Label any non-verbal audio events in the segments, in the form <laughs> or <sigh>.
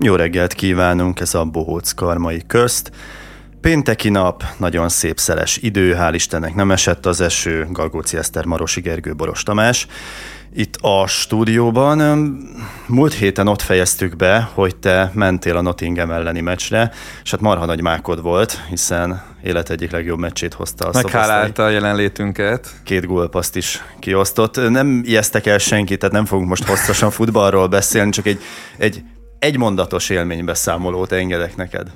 Jó reggelt kívánunk, ez a Bohóc Karmai közt. Pénteki nap, nagyon szép szeles idő, hál' Istennek nem esett az eső, Galgóci Eszter, Marosi Gergő, Boros Tamás. Itt a stúdióban múlt héten ott fejeztük be, hogy te mentél a Nottingham elleni meccsre, és hát marha nagy mákod volt, hiszen élet egyik legjobb meccsét hozta a Meghálálta a jelenlétünket. Két gólpaszt is kiosztott. Nem ijesztek el senkit, tehát nem fogunk most hosszasan futballról beszélni, csak egy, egy egymondatos élménybeszámolót engedek neked.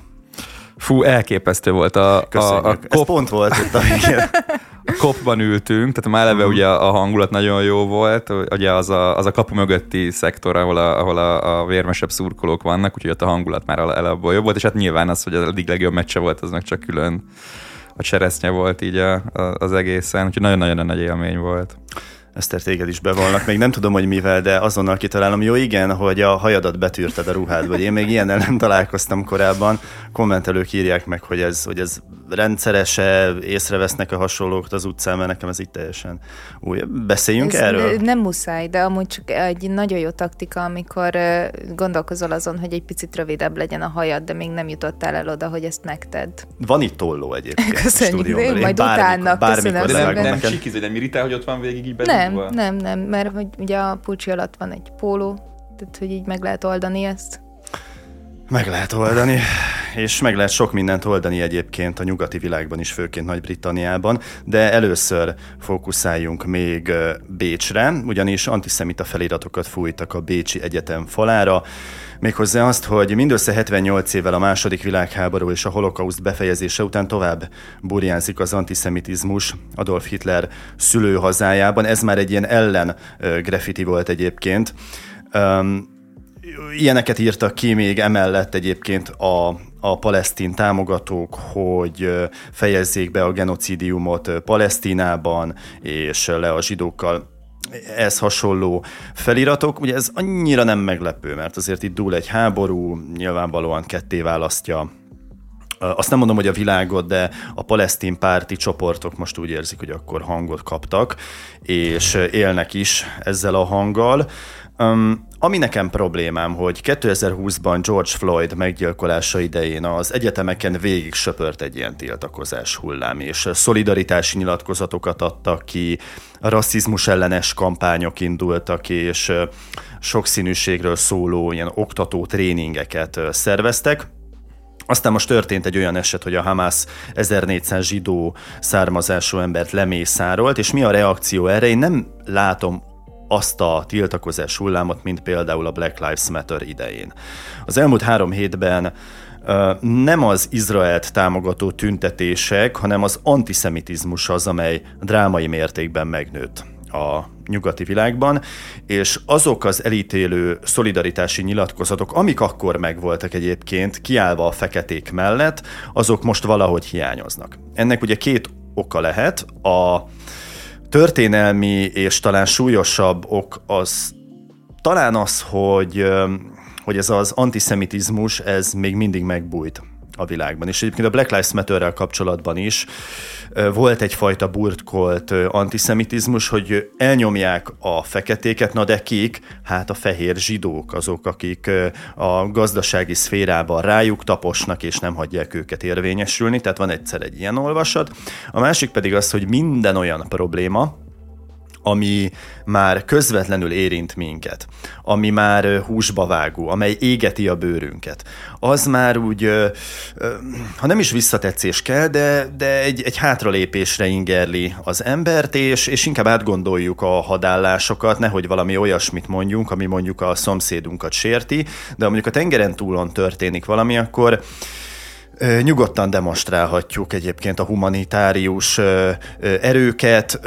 Fú, elképesztő volt a, a, a kop... Ez pont volt itt a A <laughs> kopban ültünk, tehát már eleve mm. ugye a hangulat nagyon jó volt, ugye az a, az a kapu mögötti szektor, ahol a, ahol a, a vérmesebb szurkolók vannak, úgyhogy ott a hangulat már eleve jobb volt, és hát nyilván az, hogy az eddig legjobb meccse volt, az meg csak külön a cseresznye volt így a, a, az egészen, úgyhogy nagyon-nagyon nagy élmény volt. Eszter, téged is bevallnak. Még nem tudom, hogy mivel, de azonnal kitalálom. Jó, igen, hogy a hajadat betűrted a ruhádba. Én még ilyennel nem találkoztam korábban. Kommentelők írják meg, hogy ez, hogy ez rendszerese, észrevesznek a hasonlókat az utcán, mert nekem ez itt teljesen új. Beszéljünk ez erről? Nem muszáj, de amúgy csak egy nagyon jó taktika, amikor gondolkozol azon, hogy egy picit rövidebb legyen a hajad, de még nem jutottál el oda, hogy ezt megtedd. Van itt tolló egyébként. Köszönjük, én majd utána. Bármikor, de nem, nem sikiző, nem irritál, hogy ott van végig így Nem, nem, nem, mert hogy ugye a pulcsi alatt van egy póló, tehát hogy így meg lehet oldani ezt. Meg lehet oldani, és meg lehet sok mindent oldani egyébként a nyugati világban is, főként Nagy-Britanniában, de először fókuszáljunk még Bécsre, ugyanis antiszemita feliratokat fújtak a Bécsi Egyetem falára, méghozzá azt, hogy mindössze 78 évvel a második világháború és a holokauszt befejezése után tovább burjánzik az antiszemitizmus Adolf Hitler szülőhazájában. Ez már egy ilyen ellen graffiti volt egyébként. Um, ilyeneket írtak ki még emellett egyébként a, a palesztin támogatók, hogy fejezzék be a genocidiumot Palesztinában, és le a zsidókkal ez hasonló feliratok. Ugye ez annyira nem meglepő, mert azért itt dúl egy háború, nyilvánvalóan ketté választja azt nem mondom, hogy a világot, de a palesztin párti csoportok most úgy érzik, hogy akkor hangot kaptak, és élnek is ezzel a hanggal. Ami nekem problémám, hogy 2020-ban George Floyd meggyilkolása idején az egyetemeken végig söpört egy ilyen tiltakozás hullám, és szolidaritási nyilatkozatokat adtak ki, rasszizmus ellenes kampányok indultak, és sokszínűségről szóló ilyen oktató tréningeket szerveztek. Aztán most történt egy olyan eset, hogy a Hamas 1400 zsidó származású embert lemészárolt, és mi a reakció erre? Én nem látom azt a tiltakozás hullámot, mint például a Black Lives Matter idején. Az elmúlt három hétben nem az Izraelt támogató tüntetések, hanem az antiszemitizmus az, amely drámai mértékben megnőtt a nyugati világban, és azok az elítélő szolidaritási nyilatkozatok, amik akkor megvoltak egyébként, kiállva a feketék mellett, azok most valahogy hiányoznak. Ennek ugye két oka lehet. A történelmi és talán súlyosabb ok az talán az, hogy, hogy ez az antiszemitizmus, ez még mindig megbújt a világban. És egyébként a Black Lives Matter-rel kapcsolatban is volt egyfajta burkolt antiszemitizmus, hogy elnyomják a feketéket, na de kik? Hát a fehér zsidók, azok, akik a gazdasági szférában rájuk taposnak, és nem hagyják őket érvényesülni, tehát van egyszer egy ilyen olvasat. A másik pedig az, hogy minden olyan probléma, ami már közvetlenül érint minket, ami már húsba vágó, amely égeti a bőrünket, az már úgy, ha nem is visszatetszés kell, de, de egy, egy hátralépésre ingerli az embert, és, és inkább átgondoljuk a hadállásokat, nehogy valami olyasmit mondjunk, ami mondjuk a szomszédunkat sérti, de mondjuk a tengeren túlon történik valami, akkor Nyugodtan demonstrálhatjuk egyébként a humanitárius erőket,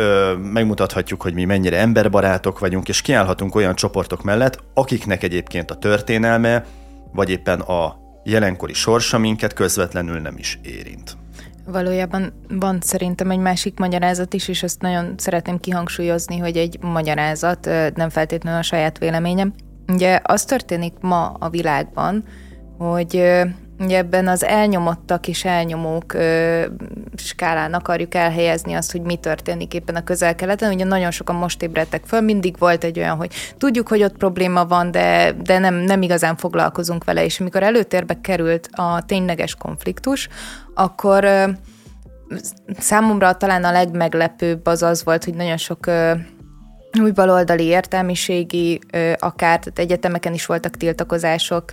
megmutathatjuk, hogy mi mennyire emberbarátok vagyunk, és kiállhatunk olyan csoportok mellett, akiknek egyébként a történelme, vagy éppen a jelenkori sorsa minket közvetlenül nem is érint. Valójában van szerintem egy másik magyarázat is, és ezt nagyon szeretném kihangsúlyozni, hogy egy magyarázat, nem feltétlenül a saját véleményem. Ugye az történik ma a világban, hogy Ugye ebben az elnyomottak és elnyomók ö, skálán akarjuk elhelyezni azt, hogy mi történik éppen a közel-keleten. Ugye nagyon sokan most ébredtek föl, mindig volt egy olyan, hogy tudjuk, hogy ott probléma van, de, de nem, nem igazán foglalkozunk vele, és amikor előtérbe került a tényleges konfliktus, akkor ö, számomra talán a legmeglepőbb az az volt, hogy nagyon sok ö, új baloldali értelmiségi, akár tehát egyetemeken is voltak tiltakozások,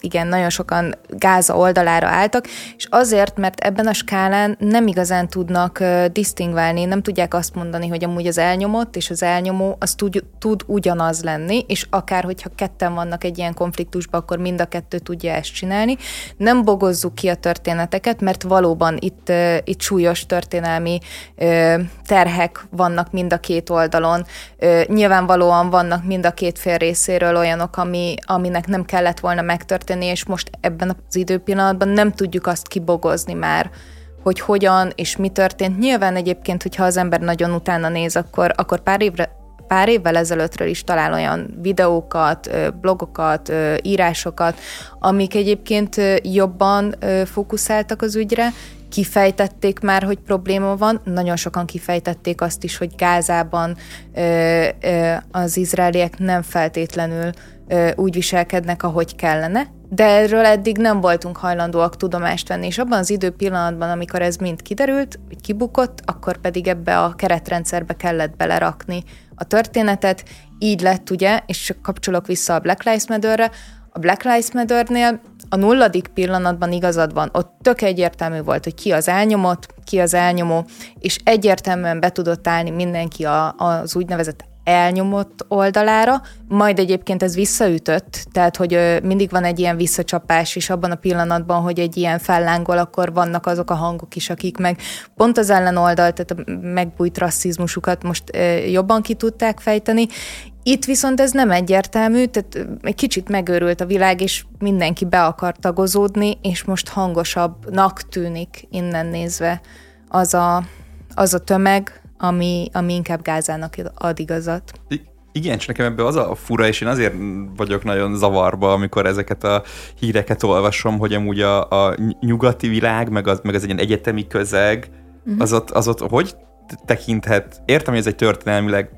igen, nagyon sokan Gáza oldalára álltak, és azért, mert ebben a skálán nem igazán tudnak disztingválni, nem tudják azt mondani, hogy amúgy az elnyomott és az elnyomó az tud, tud ugyanaz lenni, és akár, hogyha ketten vannak egy ilyen konfliktusban, akkor mind a kettő tudja ezt csinálni. Nem bogozzuk ki a történeteket, mert valóban itt, itt súlyos történelmi terhek vannak mind a két oldalon. Nyilvánvalóan vannak mind a két fél részéről olyanok, ami, aminek nem kellett volna megtörténni, és most ebben az időpillanatban nem tudjuk azt kibogozni már, hogy hogyan és mi történt. Nyilván egyébként, hogyha az ember nagyon utána néz, akkor, akkor pár évre pár évvel ezelőttről is talál olyan videókat, blogokat, írásokat, amik egyébként jobban fókuszáltak az ügyre, kifejtették már, hogy probléma van, nagyon sokan kifejtették azt is, hogy Gázában az izraeliek nem feltétlenül úgy viselkednek, ahogy kellene, de erről eddig nem voltunk hajlandóak tudomást venni, és abban az idő pillanatban, amikor ez mind kiderült, vagy kibukott, akkor pedig ebbe a keretrendszerbe kellett belerakni a történetet, így lett ugye, és csak kapcsolok vissza a Black Lives Matter-re, a Black Lives Matter-nél a nulladik pillanatban igazad van, ott tök egyértelmű volt, hogy ki az elnyomott, ki az elnyomó, és egyértelműen be tudott állni mindenki a, az úgynevezett elnyomott oldalára, majd egyébként ez visszaütött, tehát hogy mindig van egy ilyen visszacsapás is abban a pillanatban, hogy egy ilyen fellángol, akkor vannak azok a hangok is, akik meg pont az ellenoldal, tehát a megbújt rasszizmusukat most jobban ki tudták fejteni. Itt viszont ez nem egyértelmű, tehát egy kicsit megőrült a világ, és mindenki be akar tagozódni, és most hangosabbnak tűnik innen nézve az a, az a tömeg, ami, ami inkább Gázának ad igazat. Igen, és nekem ebben az a fura, és én azért vagyok nagyon zavarba, amikor ezeket a híreket olvasom, hogy amúgy a, a nyugati világ, meg az, meg az egy ilyen egyetemi közeg, uh-huh. az, ott, az ott hogy tekinthet, értem, hogy ez egy történelmileg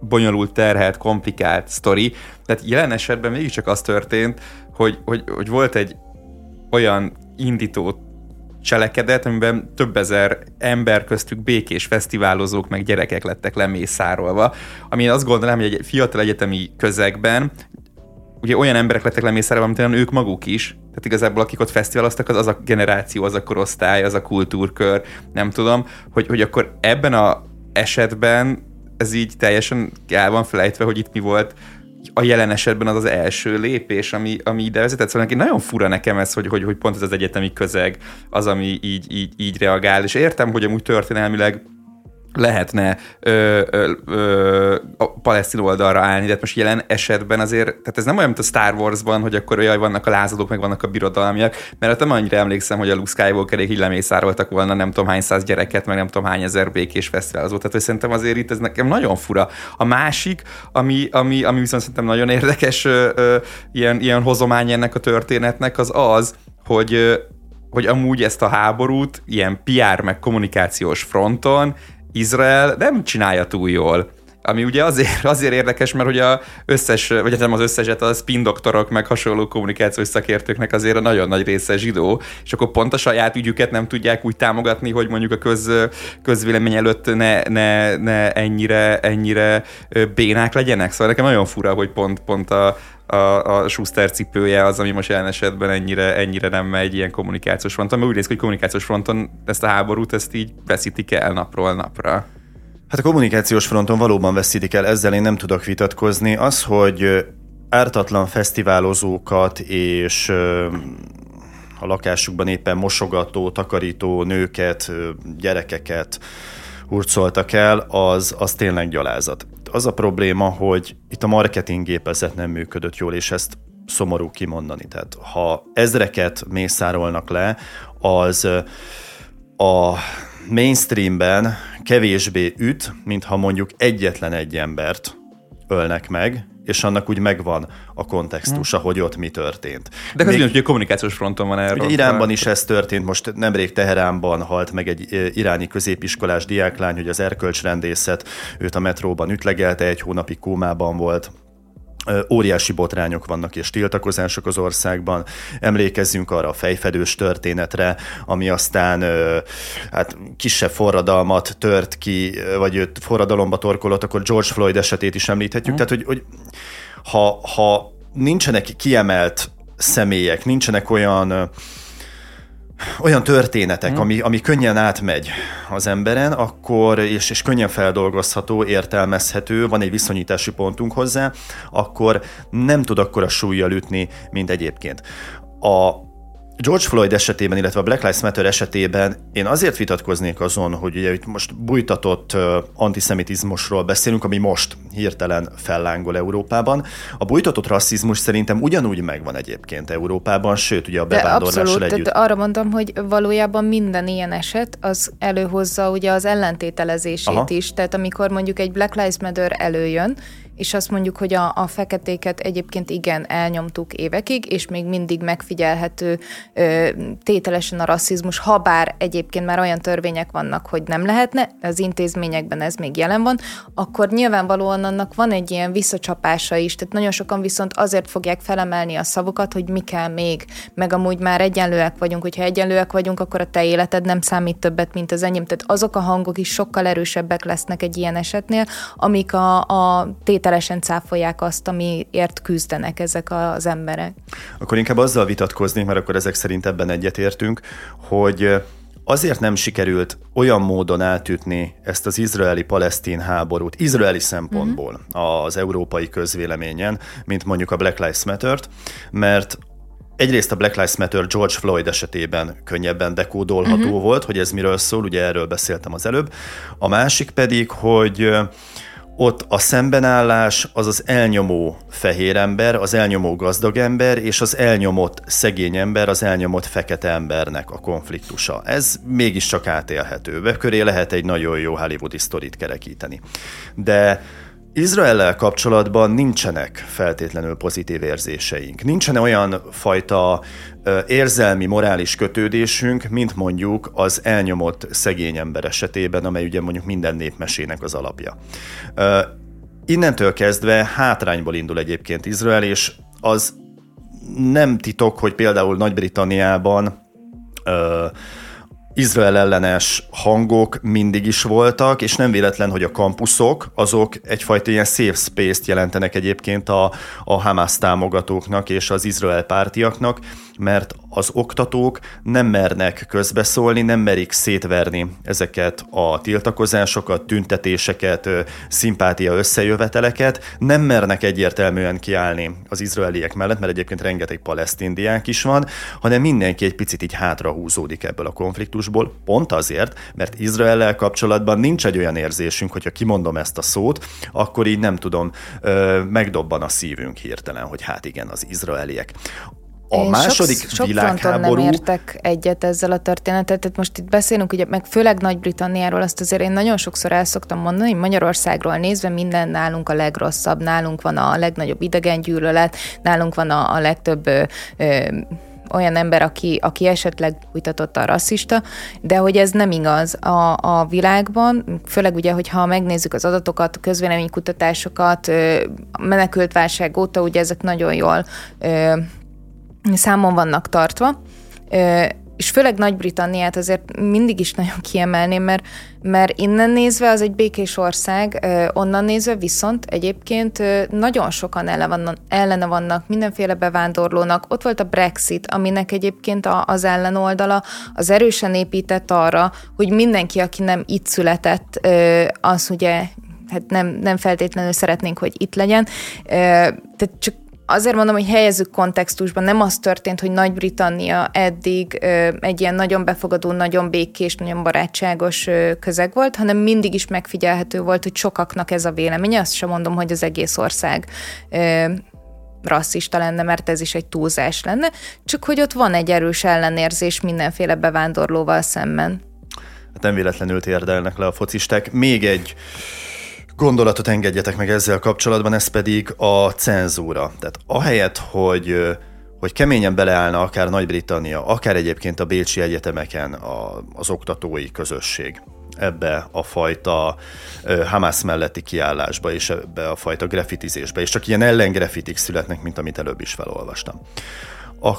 bonyolult, terhelt, komplikált sztori, tehát jelen esetben mégiscsak az történt, hogy, hogy, hogy volt egy olyan indító cselekedet, amiben több ezer ember köztük békés fesztiválozók, meg gyerekek lettek lemészárolva. Ami azt gondolom, hogy egy fiatal egyetemi közegben ugye olyan emberek lettek lemészárolva, mint ők maguk is, tehát igazából akik ott fesztiváloztak, az az a generáció, az a korosztály, az a kultúrkör, nem tudom, hogy, hogy akkor ebben a esetben ez így teljesen el van felejtve, hogy itt mi volt a jelen esetben az az első lépés, ami, ami ide vezetett. Szóval nagyon fura nekem ez, hogy, hogy, hogy pont ez az egyetemi közeg az, ami így, így, így reagál, és értem, hogy amúgy történelmileg lehetne ö, ö, ö, a palesztin oldalra állni, de hát most jelen esetben azért, tehát ez nem olyan, mint a Star Wars-ban, hogy akkor olyan vannak a lázadók, meg vannak a birodalmiak, mert hát nem annyira emlékszem, hogy a Luke Skywalkerék így lemészároltak volna nem tudom hány száz gyereket, meg nem tudom hány ezer békés fesztiválozó. Tehát hogy szerintem azért itt ez nekem nagyon fura. A másik, ami, ami, ami viszont szerintem nagyon érdekes ö, ö, ilyen, ilyen hozomány ennek a történetnek, az az, hogy hogy amúgy ezt a háborút ilyen PR meg kommunikációs fronton Izrael nem csinálja túl jól. Ami ugye azért, <laughs> azért érdekes, mert ugye a összes, vagy hát nem az összes, hát a spin doktorok, meg hasonló kommunikációs szakértőknek azért a nagyon nagy része zsidó, és akkor pont a saját ügyüket nem tudják úgy támogatni, hogy mondjuk a köz, közvélemény előtt ne, ne, ne ennyire, ennyire bénák legyenek. Szóval nekem nagyon fura, hogy pont, pont a, a, a Schuster cipője az, ami most jelen esetben ennyire, ennyire nem megy ilyen kommunikációs fronton, mert úgy néz ki, hogy kommunikációs fronton ezt a háborút, ezt így veszítik el napról napra. Hát a kommunikációs fronton valóban veszítik el, ezzel én nem tudok vitatkozni. Az, hogy ártatlan fesztiválozókat és a lakásukban éppen mosogató, takarító nőket, gyerekeket hurcoltak el, az, az tényleg gyalázat az a probléma, hogy itt a marketing gépezet nem működött jól, és ezt szomorú kimondani. Tehát ha ezreket mészárolnak le, az a mainstreamben kevésbé üt, mint ha mondjuk egyetlen egy embert ölnek meg, és annak úgy megvan a kontextusa, hmm. hogy ott mi történt. De ez ugyanúgy, hogy a kommunikációs fronton van erről. Ugye Iránban is ez történt, most nemrég Teheránban halt meg egy iráni középiskolás diáklány, hogy az erkölcsrendészet őt a metróban ütlegelte, egy hónapig kómában volt óriási botrányok vannak és tiltakozások az országban. Emlékezzünk arra a fejfedős történetre, ami aztán hát kisebb forradalmat tört ki, vagy őt forradalomba torkolott, akkor George Floyd esetét is említhetjük. Mm. Tehát, hogy, hogy ha, ha nincsenek kiemelt személyek, nincsenek olyan olyan történetek, hmm. ami, ami könnyen átmegy az emberen, akkor, és, és könnyen feldolgozható, értelmezhető, van egy viszonyítási pontunk hozzá, akkor nem tud akkor a súlyjal ütni, mint egyébként. A, George Floyd esetében, illetve a Black Lives Matter esetében én azért vitatkoznék azon, hogy ugye itt most bújtatott antiszemitizmusról beszélünk, ami most hirtelen fellángol Európában. A bújtatott rasszizmus szerintem ugyanúgy megvan egyébként Európában, sőt ugye a bevándorlással abszolút, együtt. Tehát arra mondom, hogy valójában minden ilyen eset az előhozza ugye az ellentételezését Aha. is. Tehát amikor mondjuk egy Black Lives Matter előjön, és azt mondjuk, hogy a, a feketéket egyébként igen, elnyomtuk évekig, és még mindig megfigyelhető ö, tételesen a rasszizmus, ha bár egyébként már olyan törvények vannak, hogy nem lehetne, az intézményekben ez még jelen van, akkor nyilvánvalóan annak van egy ilyen visszacsapása is, tehát nagyon sokan viszont azért fogják felemelni a szavukat, hogy mi kell még, meg amúgy már egyenlőek vagyunk, hogyha egyenlőek vagyunk, akkor a te életed nem számít többet, mint az enyém, tehát azok a hangok is sokkal erősebbek lesznek egy ilyen esetnél, amik a, a tétel tételesen cáfolják azt, amiért küzdenek ezek az emberek. Akkor inkább azzal vitatkoznék, mert akkor ezek szerint ebben egyetértünk, hogy azért nem sikerült olyan módon átütni ezt az izraeli-palesztin háborút, izraeli szempontból mm-hmm. az európai közvéleményen, mint mondjuk a Black Lives Matter-t, mert egyrészt a Black Lives Matter George Floyd esetében könnyebben dekódolható uh-huh. volt, hogy ez miről szól, ugye erről beszéltem az előbb. A másik pedig, hogy ott a szembenállás az az elnyomó fehér ember, az elnyomó gazdag ember, és az elnyomott szegény ember, az elnyomott fekete embernek a konfliktusa. Ez mégiscsak átélhető. Beköré lehet egy nagyon jó hollywoodi sztorit kerekíteni. De Izraellel kapcsolatban nincsenek feltétlenül pozitív érzéseink. Nincsen olyan fajta érzelmi, morális kötődésünk, mint mondjuk az elnyomott szegény ember esetében, amely ugye mondjuk minden népmesének az alapja. Innentől kezdve hátrányból indul egyébként Izrael, és az nem titok, hogy például Nagy-Britanniában Izrael ellenes hangok mindig is voltak, és nem véletlen, hogy a kampuszok azok egyfajta ilyen safe space-t jelentenek egyébként a, a Hamas támogatóknak és az Izrael pártiaknak, mert az oktatók nem mernek közbeszólni, nem merik szétverni ezeket a tiltakozásokat, tüntetéseket, szimpátia összejöveteleket, nem mernek egyértelműen kiállni az izraeliek mellett, mert egyébként rengeteg palesztin is van, hanem mindenki egy picit így hátrahúzódik ebből a konfliktusból, pont azért, mert Izraellel kapcsolatban nincs egy olyan érzésünk, hogyha kimondom ezt a szót, akkor így nem tudom, megdobban a szívünk hirtelen, hogy hát igen, az izraeliek. A Én második sok, sok világháború... nem értek egyet ezzel a történetet, tehát most itt beszélünk, ugye, meg főleg Nagy-Britanniáról, azt azért én nagyon sokszor el szoktam mondani, hogy Magyarországról nézve minden nálunk a legrosszabb, nálunk van a legnagyobb idegengyűlölet, nálunk van a, a legtöbb ö, ö, olyan ember, aki, aki esetleg újtatott a rasszista, de hogy ez nem igaz a, a világban, főleg ugye, hogyha megnézzük az adatokat, a közvéleménykutatásokat, menekült válság óta, ugye ezek nagyon jól számon vannak tartva, és főleg Nagy-Britanniát azért mindig is nagyon kiemelném, mert, mert innen nézve az egy békés ország, onnan nézve viszont egyébként nagyon sokan ellene vannak mindenféle bevándorlónak. Ott volt a Brexit, aminek egyébként az ellenoldala az erősen épített arra, hogy mindenki, aki nem itt született, az ugye hát nem, nem feltétlenül szeretnénk, hogy itt legyen. Tehát csak azért mondom, hogy helyezzük kontextusban, nem az történt, hogy Nagy-Britannia eddig egy ilyen nagyon befogadó, nagyon békés, nagyon barátságos közeg volt, hanem mindig is megfigyelhető volt, hogy sokaknak ez a véleménye. Azt sem mondom, hogy az egész ország rasszista lenne, mert ez is egy túlzás lenne, csak hogy ott van egy erős ellenérzés mindenféle bevándorlóval szemben. Hát nem véletlenül térdelnek le a focisták. Még egy gondolatot engedjetek meg ezzel kapcsolatban, ez pedig a cenzúra. Tehát ahelyett, hogy hogy keményen beleállna akár Nagy-Britannia, akár egyébként a Bécsi Egyetemeken a, az oktatói közösség ebbe a fajta Hamas melletti kiállásba és ebbe a fajta grafitizésbe, és csak ilyen ellengrafitik születnek, mint amit előbb is felolvastam. A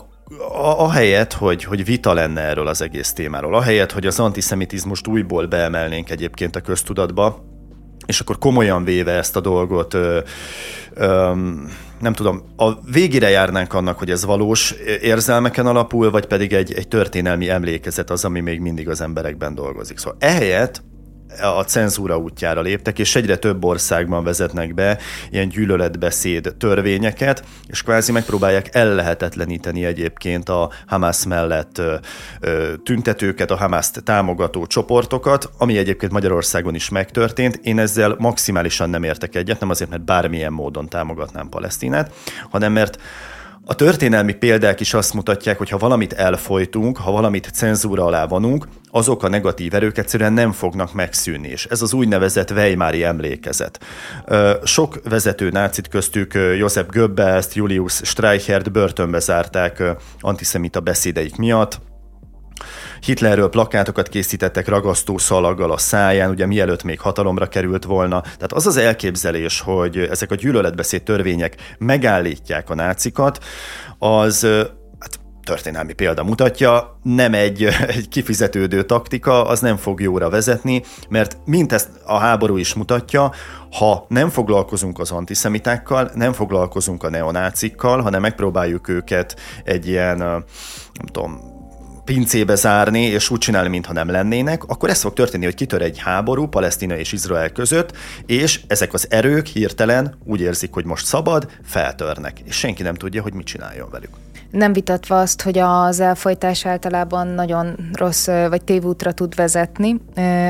ahelyett, hogy, hogy vita lenne erről az egész témáról, ahelyett, hogy az antiszemitizmust újból beemelnénk egyébként a köztudatba, és akkor komolyan véve ezt a dolgot, ö, ö, nem tudom, a végére járnánk annak, hogy ez valós érzelmeken alapul, vagy pedig egy, egy történelmi emlékezet az, ami még mindig az emberekben dolgozik. Szóval ehelyett a cenzúra útjára léptek, és egyre több országban vezetnek be ilyen gyűlöletbeszéd törvényeket, és kvázi megpróbálják ellehetetleníteni egyébként a Hamas mellett tüntetőket, a Hamaszt támogató csoportokat, ami egyébként Magyarországon is megtörtént. Én ezzel maximálisan nem értek egyet, nem azért, mert bármilyen módon támogatnám Palesztinát, hanem mert a történelmi példák is azt mutatják, hogy ha valamit elfolytunk, ha valamit cenzúra alá vonunk, azok a negatív erők egyszerűen nem fognak megszűnni, és ez az úgynevezett Weimári emlékezet. Sok vezető nácit köztük Josep Goebbels, Julius Streichert börtönbe zárták antiszemita beszédeik miatt, Hitlerről plakátokat készítettek ragasztó szalaggal a száján, ugye mielőtt még hatalomra került volna. Tehát az az elképzelés, hogy ezek a gyűlöletbeszéd törvények megállítják a nácikat, az történelmi példa mutatja, nem egy, <laughs> egy kifizetődő taktika, az nem fog jóra vezetni, mert mint ezt a háború is mutatja, ha nem foglalkozunk az antiszemitákkal, nem foglalkozunk a neonácikkal, hanem megpróbáljuk őket egy ilyen, nem tudom, pincébe zárni, és úgy csinálni, mintha nem lennének, akkor ez fog történni, hogy kitör egy háború Palesztina és Izrael között, és ezek az erők hirtelen úgy érzik, hogy most szabad, feltörnek, és senki nem tudja, hogy mit csináljon velük. Nem vitatva azt, hogy az elfolytás általában nagyon rossz vagy tévútra tud vezetni,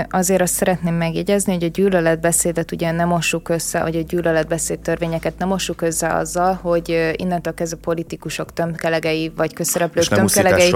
azért azt szeretném megjegyezni, hogy a gyűlöletbeszédet ugye nem mossuk össze, vagy a gyűlöletbeszéd törvényeket nem mossuk össze azzal, hogy innentől kezdve politikusok tömkelegei, vagy közszereplők tömkelegei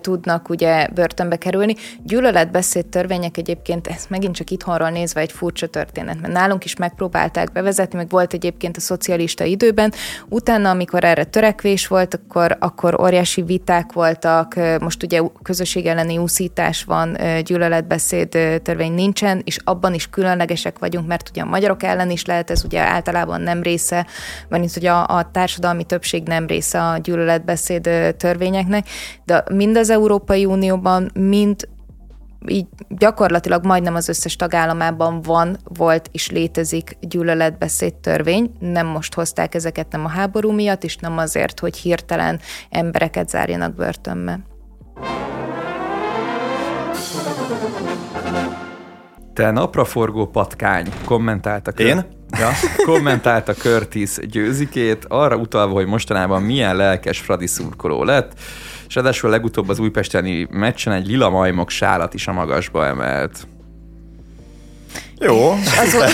tudnak ugye börtönbe kerülni. Gyűlöletbeszéd törvények egyébként, ez megint csak itthonról nézve egy furcsa történet, mert nálunk is megpróbálták bevezetni, meg volt egyébként a szocialista időben, utána, amikor erre törekvés volt, akkor akkor, akkor óriási viták voltak, most ugye közösség elleni úszítás van, gyűlöletbeszéd törvény nincsen, és abban is különlegesek vagyunk, mert ugye a magyarok ellen is lehet, ez ugye általában nem része, vagy hogy a, a társadalmi többség nem része a gyűlöletbeszéd törvényeknek, de mind az Európai Unióban, mind így gyakorlatilag majdnem az összes tagállamában van, volt és létezik gyűlöletbeszéd törvény. Nem most hozták ezeket, nem a háború miatt, és nem azért, hogy hirtelen embereket zárjanak börtönbe. Te napraforgó patkány kommentálta Kör... Én? Ja, kommentálta Curtis győzikét, arra utalva, hogy mostanában milyen lelkes Fradi szurkoló lett, és ráadásul legutóbb az újpesteni meccsen egy lila majmok sálat is a magasba emelt. Jó. Azóta,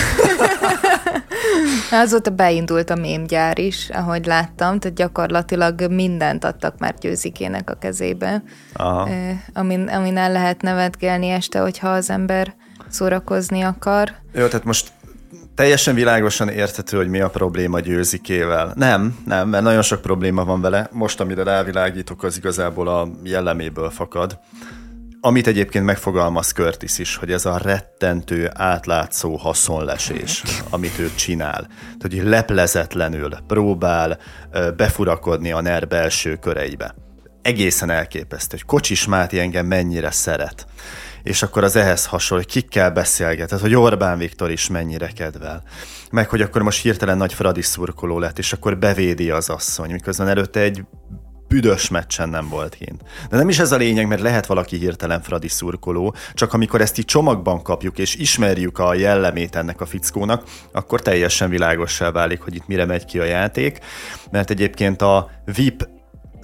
<laughs> azóta beindult a mémgyár is, ahogy láttam, tehát gyakorlatilag mindent adtak már győzikének a kezébe, Aha. amin, amin el lehet nevetgelni este, hogyha az ember szórakozni akar. Jó, tehát most teljesen világosan érthető, hogy mi a probléma győzikével. Nem, nem, mert nagyon sok probléma van vele. Most, amire rávilágítok, az igazából a jelleméből fakad. Amit egyébként megfogalmaz Curtis is, hogy ez a rettentő, átlátszó haszonlesés, amit ő csinál. Tehát, hogy leplezetlenül próbál befurakodni a NER belső köreibe. Egészen elképesztő, hogy Kocsis Máté engem mennyire szeret és akkor az ehhez hasonló, hogy kikkel beszélget, tehát hogy Orbán Viktor is mennyire kedvel. Meg hogy akkor most hirtelen nagy Fradi szurkoló lett, és akkor bevédi az asszony, miközben előtte egy büdös meccsen nem volt kint. De nem is ez a lényeg, mert lehet valaki hirtelen Fradi szurkoló, csak amikor ezt így csomagban kapjuk, és ismerjük a jellemét ennek a fickónak, akkor teljesen világossá válik, hogy itt mire megy ki a játék, mert egyébként a VIP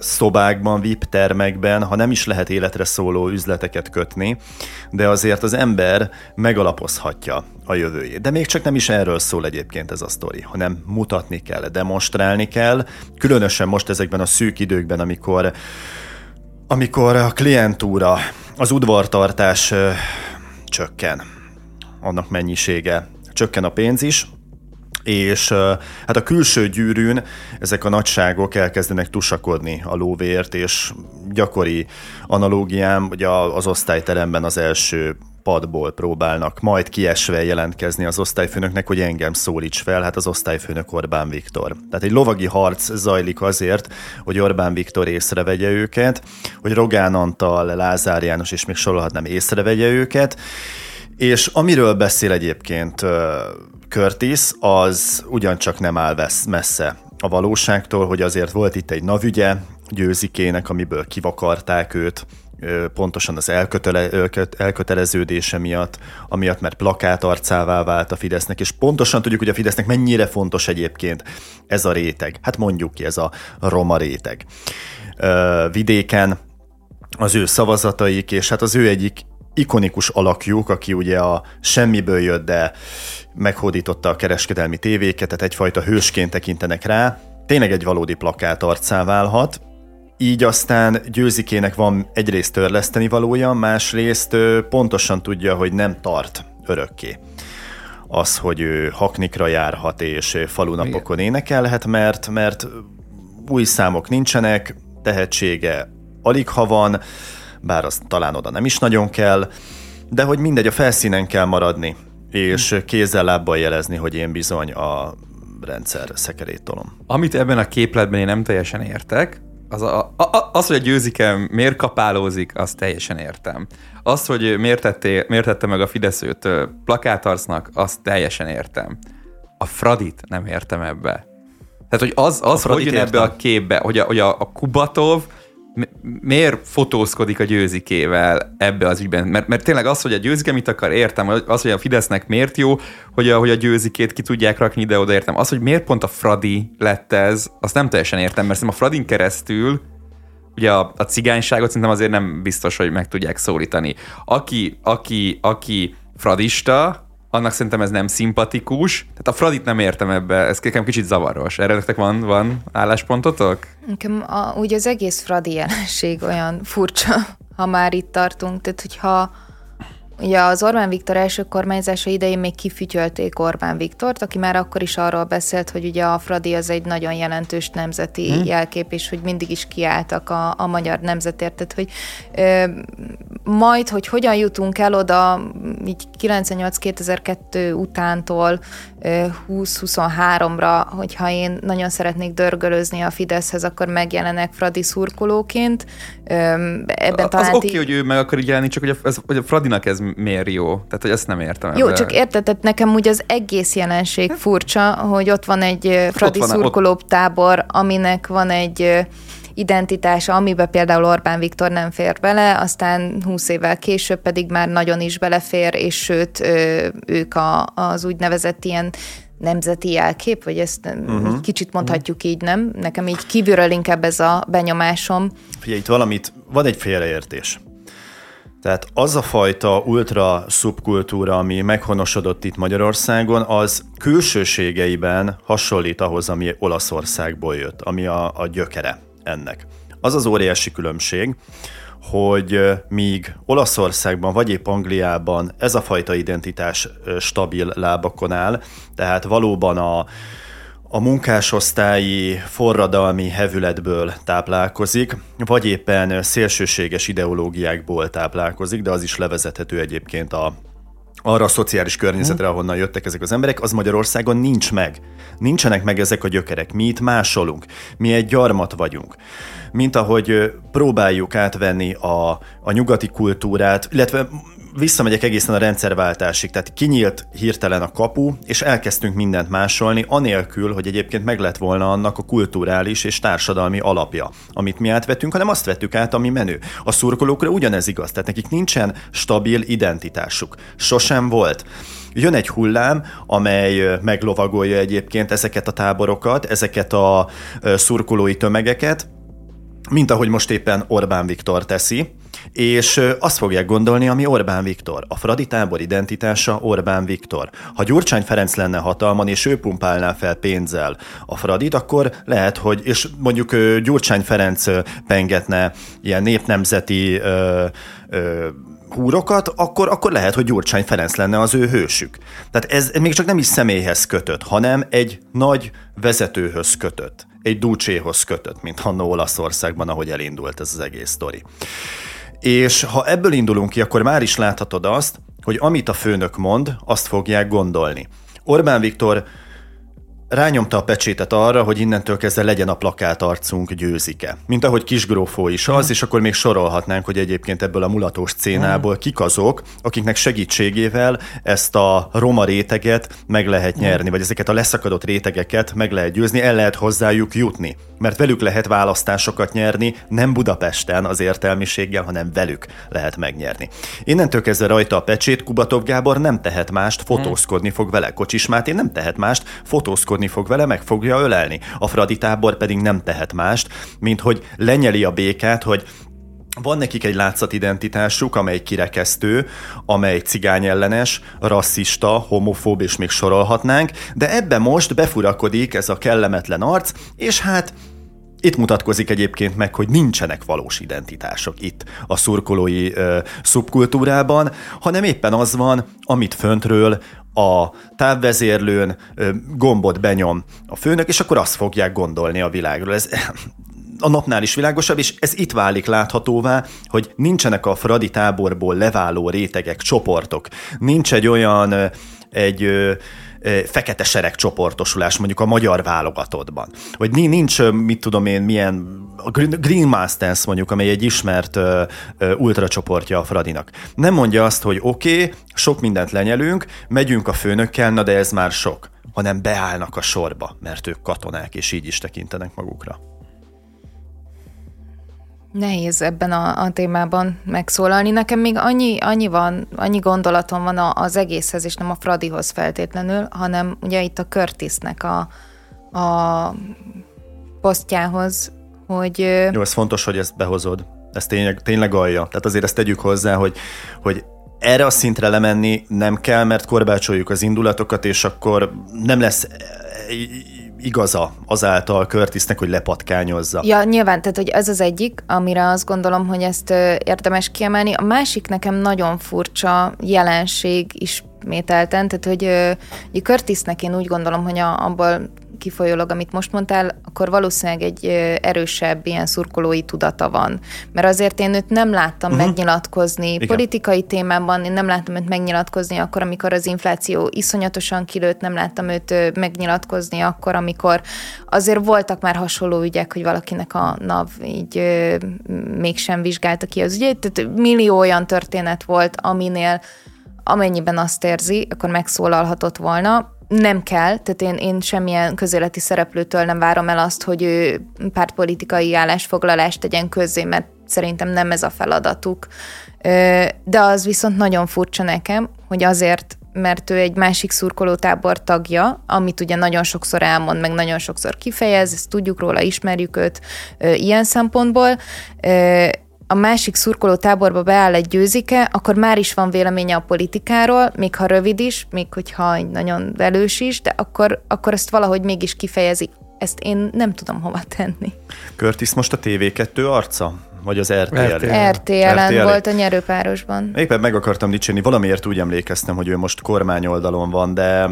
szobákban, VIP termekben, ha nem is lehet életre szóló üzleteket kötni, de azért az ember megalapozhatja a jövőjét. De még csak nem is erről szól egyébként ez a sztori, hanem mutatni kell, demonstrálni kell, különösen most ezekben a szűk időkben, amikor, amikor a klientúra, az udvartartás ö, csökken, annak mennyisége csökken a pénz is, és hát a külső gyűrűn ezek a nagyságok elkezdenek tusakodni a lóvért, és gyakori analógiám, hogy az osztályteremben az első padból próbálnak majd kiesve jelentkezni az osztályfőnöknek, hogy engem szólíts fel, hát az osztályfőnök Orbán Viktor. Tehát egy lovagi harc zajlik azért, hogy Orbán Viktor észrevegye őket, hogy Rogán Antal, Lázár János és még sorolhatnám észrevegye őket, és amiről beszél egyébként Curtis, az ugyancsak nem áll messze a valóságtól, hogy azért volt itt egy navügye győzikének, amiből kivakarták őt, pontosan az elkötele, elköteleződése miatt, amiatt, mert plakát arcává vált a Fidesznek, és pontosan tudjuk, hogy a Fidesznek mennyire fontos egyébként ez a réteg. Hát mondjuk ki, ez a roma réteg. Vidéken az ő szavazataik, és hát az ő egyik ikonikus alakjuk, aki ugye a semmiből jött, de meghódította a kereskedelmi tévéket, tehát egyfajta hősként tekintenek rá, tényleg egy valódi plakát arcá válhat, így aztán győzikének van egyrészt törleszteni valója, másrészt pontosan tudja, hogy nem tart örökké. Az, hogy ő haknikra járhat és falunapokon énekelhet, mert, mert új számok nincsenek, tehetsége alig ha van, bár az talán oda nem is nagyon kell, de hogy mindegy, a felszínen kell maradni, és kézzel lábbal jelezni, hogy én bizony a rendszer szekerét tolom. Amit ebben a képletben én nem teljesen értek, az, a, a, az, hogy a győzikem miért kapálózik, azt teljesen értem. Az, hogy miért, tetté, miért tette meg a Fidesz őt plakátarcnak, azt teljesen értem. A Fradit nem értem ebbe. Tehát, hogy az, az hogy jön ebbe a képbe, hogy a, hogy a, a Kubatov miért fotózkodik a győzikével ebbe az ügyben? Mert, mert tényleg az, hogy a győzike mit akar, értem, az, hogy a Fidesznek miért jó, hogy a, hogy a győzikét ki tudják rakni ide-oda, értem. Az, hogy miért pont a Fradi lett ez, azt nem teljesen értem, mert a Fradin keresztül ugye a, a cigányságot szerintem azért nem biztos, hogy meg tudják szólítani. Aki, aki, aki fradista, annak szerintem ez nem szimpatikus. Tehát a Fradit nem értem ebbe, ez nekem kicsit zavaros. Erre nektek van, van álláspontotok? Nekem a, úgy az egész Fradi jelenség olyan furcsa, ha már itt tartunk. Tehát, hogyha Ugye az Orbán Viktor első kormányzása idején még kifütyölték Orbán Viktort, aki már akkor is arról beszélt, hogy ugye a Fradi az egy nagyon jelentős nemzeti hmm. jelkép, és hogy mindig is kiálltak a, a magyar nemzetért. Tehát, hogy ö, majd, hogy hogyan jutunk el oda, így 98-2002 utántól 20-23-ra, hogyha én nagyon szeretnék dörgölözni a Fideszhez, akkor megjelenek Fradi szurkolóként. Ebben talán az oké, okay, hogy ő meg akar így jelenni, csak hogy a, ez, hogy a Fradinak ez miért jó? Tehát, hogy ezt nem értem. Jó, ebbe. csak érted, tehát nekem úgy az egész jelenség hm? furcsa, hogy ott van egy Fradi ott van, szurkoló ott... tábor, aminek van egy identitása, amiben például Orbán Viktor nem fér bele, aztán 20 évvel később pedig már nagyon is belefér, és sőt, ők a, az úgynevezett ilyen nemzeti jelkép, vagy ezt uh-huh. kicsit mondhatjuk így, nem? Nekem így kívülről inkább ez a benyomásom. Figyelj, itt valamit, van egy félreértés. Tehát az a fajta ultra szubkultúra, ami meghonosodott itt Magyarországon, az külsőségeiben hasonlít ahhoz, ami Olaszországból jött, ami a, a gyökere ennek. Az az óriási különbség, hogy míg Olaszországban vagy épp Angliában ez a fajta identitás stabil lábakon áll, tehát valóban a, a munkásosztályi forradalmi hevületből táplálkozik, vagy éppen szélsőséges ideológiákból táplálkozik, de az is levezethető egyébként a arra a szociális környezetre, mhm. ahonnan jöttek ezek az emberek, az Magyarországon nincs meg. Nincsenek meg ezek a gyökerek. Mi itt másolunk. Mi egy gyarmat vagyunk. Mint ahogy próbáljuk átvenni a, a nyugati kultúrát, illetve visszamegyek egészen a rendszerváltásig, tehát kinyílt hirtelen a kapu, és elkezdtünk mindent másolni, anélkül, hogy egyébként meg lett volna annak a kulturális és társadalmi alapja, amit mi átvettünk, hanem azt vettük át, ami menő. A szurkolókra ugyanez igaz, tehát nekik nincsen stabil identitásuk. Sosem volt. Jön egy hullám, amely meglovagolja egyébként ezeket a táborokat, ezeket a szurkolói tömegeket, mint ahogy most éppen Orbán Viktor teszi, és azt fogják gondolni, ami Orbán Viktor. A Fradi tábor identitása Orbán Viktor. Ha Gyurcsány Ferenc lenne hatalman, és ő pumpálná fel pénzzel a Fradit, akkor lehet, hogy, és mondjuk Gyurcsány Ferenc pengetne ilyen népnemzeti ö, ö, húrokat, akkor, akkor lehet, hogy Gyurcsány Ferenc lenne az ő hősük. Tehát ez még csak nem is személyhez kötött, hanem egy nagy vezetőhöz kötött, egy dúcséhoz kötött, mint Hanno Olaszországban, ahogy elindult ez az egész sztori. És ha ebből indulunk ki, akkor már is láthatod azt, hogy amit a főnök mond, azt fogják gondolni. Orbán Viktor rányomta a pecsétet arra, hogy innentől kezdve legyen a plakát arcunk győzike. Mint ahogy Kisgrófó is az, és akkor még sorolhatnánk, hogy egyébként ebből a mulatós szcénából kik azok, akiknek segítségével ezt a roma réteget meg lehet nyerni, vagy ezeket a leszakadott rétegeket meg lehet győzni, el lehet hozzájuk jutni. Mert velük lehet választásokat nyerni, nem Budapesten az értelmiséggel, hanem velük lehet megnyerni. Innentől kezdve rajta a pecsét, Kubatov Gábor nem tehet mást, fotózkodni fog vele. Kocsis Máté nem tehet mást, fotózkodni harcolni fog vele, meg fogja ölelni. A Fradi tábor pedig nem tehet mást, mint hogy lenyeli a békát, hogy van nekik egy látszatidentitásuk, amely kirekesztő, amely cigányellenes, rasszista, homofób, és még sorolhatnánk, de ebbe most befurakodik ez a kellemetlen arc, és hát itt mutatkozik egyébként meg, hogy nincsenek valós identitások itt a szurkolói ö, szubkultúrában, hanem éppen az van, amit föntről a távvezérlőn gombot benyom a főnök, és akkor azt fogják gondolni a világról. Ez a napnál is világosabb, és ez itt válik láthatóvá, hogy nincsenek a Fradi táborból leváló rétegek, csoportok. Nincs egy olyan egy fekete sereg csoportosulás mondjuk a magyar válogatottban. Vagy nincs, mit tudom én, milyen a Green Masters mondjuk, amely egy ismert uh, ultracsoportja a Fradinak. Nem mondja azt, hogy oké, okay, sok mindent lenyelünk, megyünk a főnökkel, na de ez már sok hanem beállnak a sorba, mert ők katonák, és így is tekintenek magukra. Nehéz ebben a, a témában megszólalni. Nekem még annyi, annyi van, annyi gondolatom van az egészhez, és nem a Fradihoz feltétlenül, hanem ugye itt a Curtisnek a, a posztjához, hogy... Jó, ez fontos, hogy ezt behozod. Ez tényleg, tényleg alja. Tehát azért ezt tegyük hozzá, hogy, hogy erre a szintre lemenni nem kell, mert korbácsoljuk az indulatokat, és akkor nem lesz igaza azáltal Curtisnek, hogy lepatkányozza. Ja, nyilván, tehát hogy ez az egyik, amire azt gondolom, hogy ezt érdemes kiemelni. A másik nekem nagyon furcsa jelenség ismételten, tehát hogy, hogy Curtisnek én úgy gondolom, hogy a, abból kifolyólag, amit most mondtál, akkor valószínűleg egy erősebb ilyen szurkolói tudata van. Mert azért én őt nem láttam uh-huh. megnyilatkozni Igen. politikai témában, én nem láttam őt megnyilatkozni akkor, amikor az infláció iszonyatosan kilőtt, nem láttam őt megnyilatkozni akkor, amikor azért voltak már hasonló ügyek, hogy valakinek a NAV így ö, mégsem vizsgálta ki az ügyet, tehát millió olyan történet volt, aminél amennyiben azt érzi, akkor megszólalhatott volna nem kell, tehát én, én semmilyen közéleti szereplőtől nem várom el azt, hogy ő pártpolitikai állásfoglalást tegyen közzé, mert szerintem nem ez a feladatuk. De az viszont nagyon furcsa nekem, hogy azért, mert ő egy másik szurkolótábor tagja, amit ugye nagyon sokszor elmond, meg nagyon sokszor kifejez, ezt tudjuk róla, ismerjük őt ilyen szempontból, a másik szurkoló táborba beáll egy győzike, akkor már is van véleménye a politikáról, még ha rövid is, még hogyha nagyon velős is, de akkor, akkor ezt valahogy mégis kifejezi. Ezt én nem tudom hova tenni. Curtis most a TV2 arca? Vagy az RTL? RTL-en RTL RTL volt a nyerőpárosban. Éppen meg akartam dicsérni, valamiért úgy emlékeztem, hogy ő most kormány oldalon van, de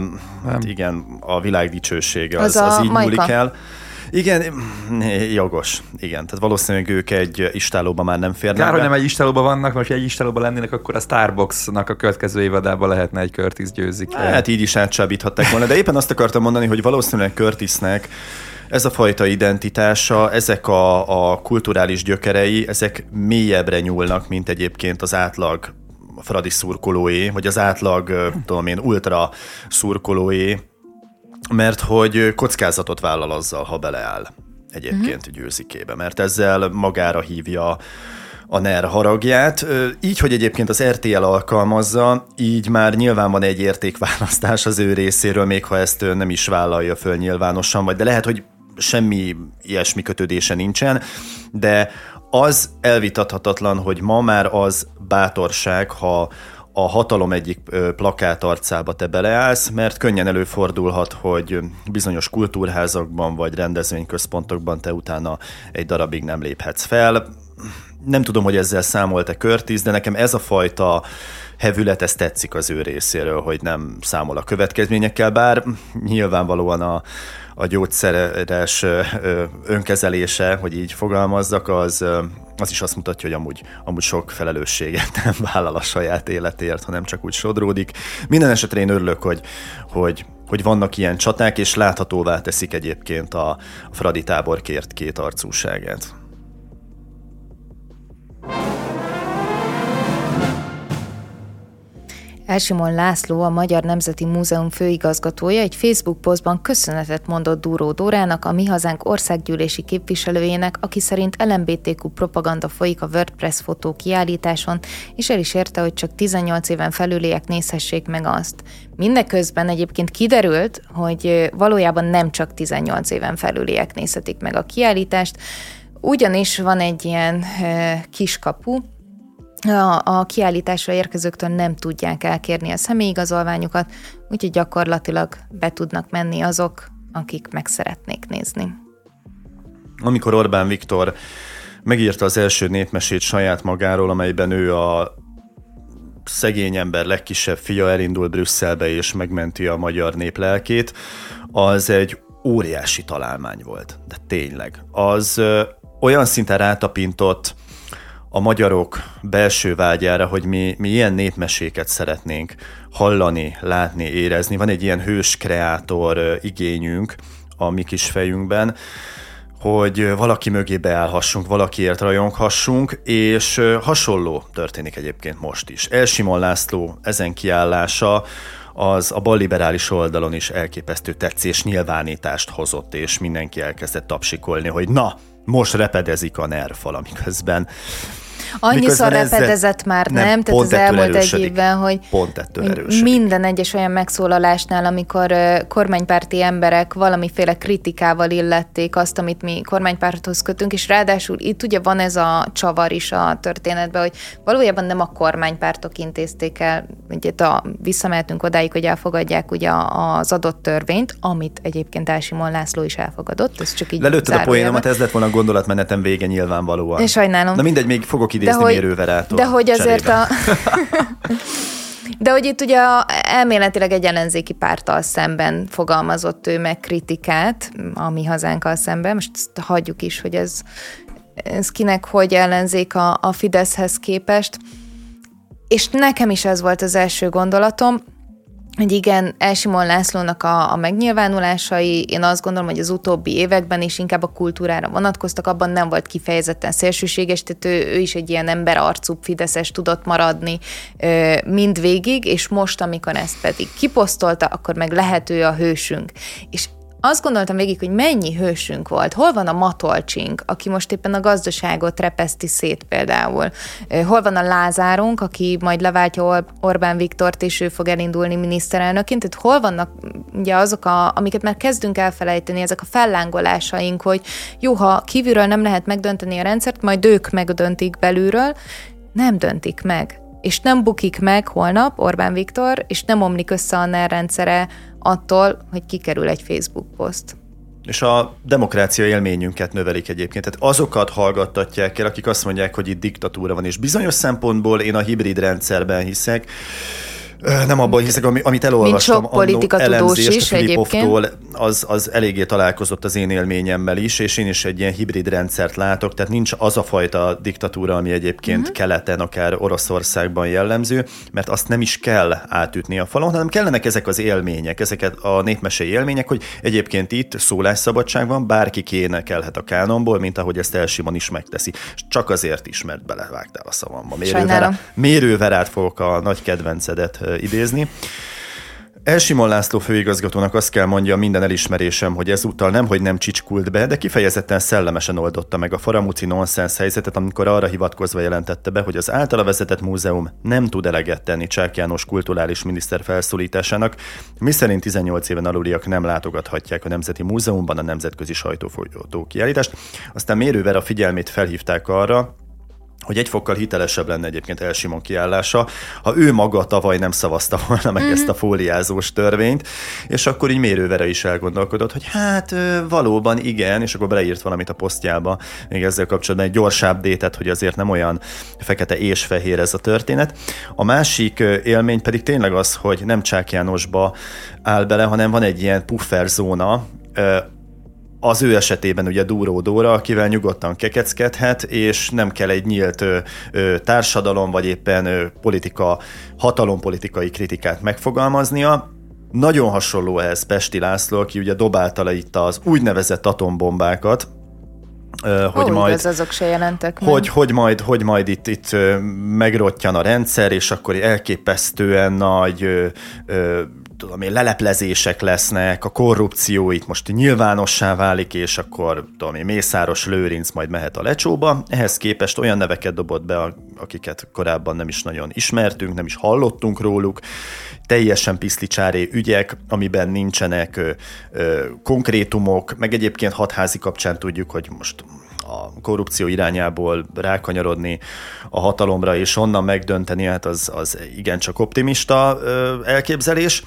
hát igen, a világ dicsősége az, az, az így múlik el. Igen, jogos. Igen, tehát valószínűleg ők egy istálóba már nem férnek Kár, hogy nem egy istálóba vannak, mert ha egy istálóba lennének, akkor a Starbucksnak a következő évadában lehetne egy Curtis győzik. Hát így is átcsábíthatták volna, de éppen azt akartam mondani, hogy valószínűleg Curtisnek ez a fajta identitása, ezek a, a kulturális gyökerei, ezek mélyebbre nyúlnak, mint egyébként az átlag Fradi szurkolói, vagy az átlag, tudom én, ultra szurkolói, mert hogy kockázatot vállal azzal, ha beleáll egyébként uh-huh. győzikébe, mert ezzel magára hívja a NER haragját. Így, hogy egyébként az RTL alkalmazza, így már nyilván van egy értékválasztás az ő részéről, még ha ezt nem is vállalja föl nyilvánosan, vagy de lehet, hogy semmi ilyesmi kötődése nincsen, de az elvitathatatlan, hogy ma már az bátorság, ha a hatalom egyik plakát arcába te beleállsz, mert könnyen előfordulhat, hogy bizonyos kultúrházakban vagy rendezvényközpontokban te utána egy darabig nem léphetsz fel. Nem tudom, hogy ezzel számolt-e Curtis, de nekem ez a fajta hevület, ez tetszik az ő részéről, hogy nem számol a következményekkel, bár nyilvánvalóan a, a gyógyszeres önkezelése, hogy így fogalmazzak, az, az is azt mutatja, hogy amúgy, amúgy sok felelősséget <laughs> nem vállal a saját életért, hanem csak úgy sodródik. Minden esetre én örülök, hogy, hogy, hogy vannak ilyen csaták, és láthatóvá teszik egyébként a, a Fradi tábor kért két arcúságát. Elsimon László, a Magyar Nemzeti Múzeum főigazgatója egy Facebook posztban köszönetet mondott Dúró Dórának, a Mi Hazánk országgyűlési képviselőjének, aki szerint LMBTQ propaganda folyik a WordPress fotó kiállításon, és el is érte, hogy csak 18 éven felüliek nézhessék meg azt. Mindeközben egyébként kiderült, hogy valójában nem csak 18 éven felüliek nézhetik meg a kiállítást, ugyanis van egy ilyen kiskapu, a, a kiállításra érkezőktől nem tudják elkérni a személyigazolványukat, úgyhogy gyakorlatilag be tudnak menni azok, akik meg szeretnék nézni. Amikor Orbán Viktor megírta az első népmesét saját magáról, amelyben ő a szegény ember legkisebb fia elindul Brüsszelbe és megmenti a magyar nép lelkét, az egy óriási találmány volt, de tényleg. Az ö, olyan szinten rátapintott a magyarok belső vágyára, hogy mi, mi ilyen népmeséket szeretnénk hallani, látni, érezni. Van egy ilyen hős kreátor igényünk a mi kis fejünkben, hogy valaki mögé beállhassunk, valakiért rajonghassunk, és hasonló történik egyébként most is. Elsimon László ezen kiállása az a balliberális oldalon is elképesztő tetszés nyilvánítást hozott, és mindenki elkezdett tapsikolni, hogy na, most repedezik a nerv valamiközben Annyiszor repedezett már, nem? nem? Tehát az elmúlt egy évben, hogy, pont ettől minden egyes olyan megszólalásnál, amikor kormánypárti emberek valamiféle kritikával illették azt, amit mi kormánypárthoz kötünk, és ráadásul itt ugye van ez a csavar is a történetben, hogy valójában nem a kormánypártok intézték el, ugye a, visszamehetünk odáig, hogy elfogadják ugye az adott törvényt, amit egyébként Ásimon László is elfogadott, ez csak így Lelőtted a poénomat, ez lett volna a gondolatmenetem vége nyilvánvalóan. Én sajnálom. Na mindegy, még fogok idézni de hogy, mérőverától. De hogy azért a... <laughs> De hogy itt ugye elméletileg egy ellenzéki párttal szemben fogalmazott ő meg kritikát, a mi hazánkkal szemben, most ezt hagyjuk is, hogy ez, ez kinek hogy ellenzék a, a Fideszhez képest. És nekem is ez volt az első gondolatom, hogy igen, Elsimon Lászlónak a, a megnyilvánulásai, én azt gondolom, hogy az utóbbi években is inkább a kultúrára vonatkoztak, abban nem volt kifejezetten szélsőséges, tehát ő, ő is egy ilyen ember arcú fideszes tudott maradni mind végig, és most, amikor ezt pedig kiposztolta, akkor meg lehető a hősünk. És azt gondoltam végig, hogy mennyi hősünk volt. Hol van a Matolcsink, aki most éppen a gazdaságot repeszti szét például? Hol van a Lázárunk, aki majd leváltja Orbán Viktort, és ő fog elindulni miniszterelnöként? Tehát hol vannak ugye azok, a, amiket már kezdünk elfelejteni, ezek a fellángolásaink, hogy jó, ha kívülről nem lehet megdönteni a rendszert, majd ők megdöntik belülről, nem döntik meg és nem bukik meg holnap Orbán Viktor, és nem omlik össze a NER rendszere attól, hogy kikerül egy Facebook poszt. És a demokrácia élményünket növelik egyébként. Tehát azokat hallgattatják el, akik azt mondják, hogy itt diktatúra van, és bizonyos szempontból én a hibrid rendszerben hiszek, nem abban hiszek, amit elolvastam. Mint sok politika tudós is egyébként. Az, az eléggé találkozott az én élményemmel is, és én is egy ilyen hibrid rendszert látok, tehát nincs az a fajta diktatúra, ami egyébként uh-huh. keleten, akár Oroszországban jellemző, mert azt nem is kell átütni a falon, hanem kellenek ezek az élmények, ezeket a népmesei élmények, hogy egyébként itt szólásszabadság van, bárki kénekelhet a kánonból, mint ahogy ezt Elsimon is megteszi. Csak azért is, mert belevágtál a szavamba. Mérőverát, mérőverát fogok a nagy kedvencedet idézni. Elsimon László főigazgatónak azt kell mondja minden elismerésem, hogy ezúttal nem, hogy nem csicskult be, de kifejezetten szellemesen oldotta meg a Faramuci nonsens helyzetet, amikor arra hivatkozva jelentette be, hogy az általa vezetett múzeum nem tud eleget tenni Csák János kulturális miniszter felszólításának, miszerint 18 éven aluliak nem látogathatják a Nemzeti Múzeumban a nemzetközi sajtófolyótó kiállítást. Aztán mérővel a figyelmét felhívták arra, hogy egy fokkal hitelesebb lenne egyébként Elsimon kiállása, ha ő maga tavaly nem szavazta volna meg mm-hmm. ezt a fóliázós törvényt, és akkor így mérővere is elgondolkodott, hogy hát valóban igen, és akkor beleírt valamit a posztjába, még ezzel kapcsolatban egy gyorsább détet, hogy azért nem olyan fekete és fehér ez a történet. A másik élmény pedig tényleg az, hogy nem Csák Jánosba áll bele, hanem van egy ilyen pufferzóna, az ő esetében ugye Dúró Dóra, akivel nyugodtan kekeckedhet, és nem kell egy nyílt ö, ö, társadalom, vagy éppen ö, politika, hatalompolitikai kritikát megfogalmaznia. Nagyon hasonló ehhez Pesti László, aki ugye dobálta le itt az úgynevezett atombombákat, hogy Ó, majd, azok se jelentek hogy, hogy, majd, hogy majd itt, itt megrottyan a rendszer, és akkor elképesztően nagy tudom én, leleplezések lesznek, a korrupció itt most nyilvánossá válik, és akkor tudom én, Mészáros Lőrinc majd mehet a lecsóba. Ehhez képest olyan neveket dobott be, akiket korábban nem is nagyon ismertünk, nem is hallottunk róluk, teljesen piszlicsáré ügyek, amiben nincsenek ö, ö, konkrétumok, meg egyébként hatházi kapcsán tudjuk, hogy most a korrupció irányából rákanyarodni a hatalomra, és onnan megdönteni, hát az, az igencsak optimista elképzelés.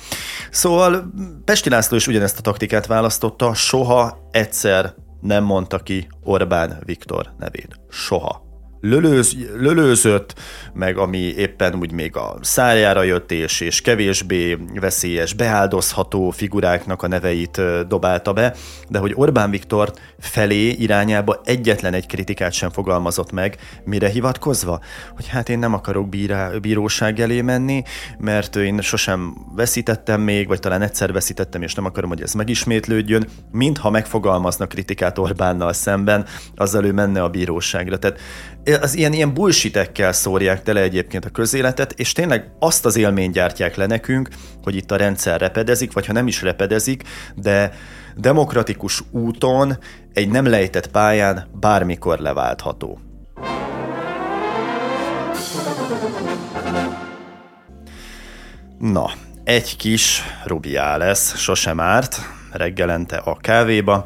Szóval Pesti László is ugyanezt a taktikát választotta, soha egyszer nem mondta ki Orbán Viktor nevét. Soha lölőz, lölőzött, meg ami éppen úgy még a szájára jött, és, és kevésbé veszélyes, beáldozható figuráknak a neveit dobálta be, de hogy Orbán Viktor felé irányába egyetlen egy kritikát sem fogalmazott meg, mire hivatkozva? Hogy hát én nem akarok bírá, bíróság elé menni, mert én sosem veszítettem még, vagy talán egyszer veszítettem, és nem akarom, hogy ez megismétlődjön, mintha megfogalmaznak kritikát Orbánnal szemben, azzal ő menne a bíróságra. Tehát az ilyen, ilyen bullshitekkel szórják tele egyébként a közéletet, és tényleg azt az élményt gyártják le nekünk, hogy itt a rendszer repedezik, vagy ha nem is repedezik, de demokratikus úton, egy nem lejtett pályán bármikor leváltható. Na, egy kis rubiá lesz, sosem árt, reggelente a kávéba.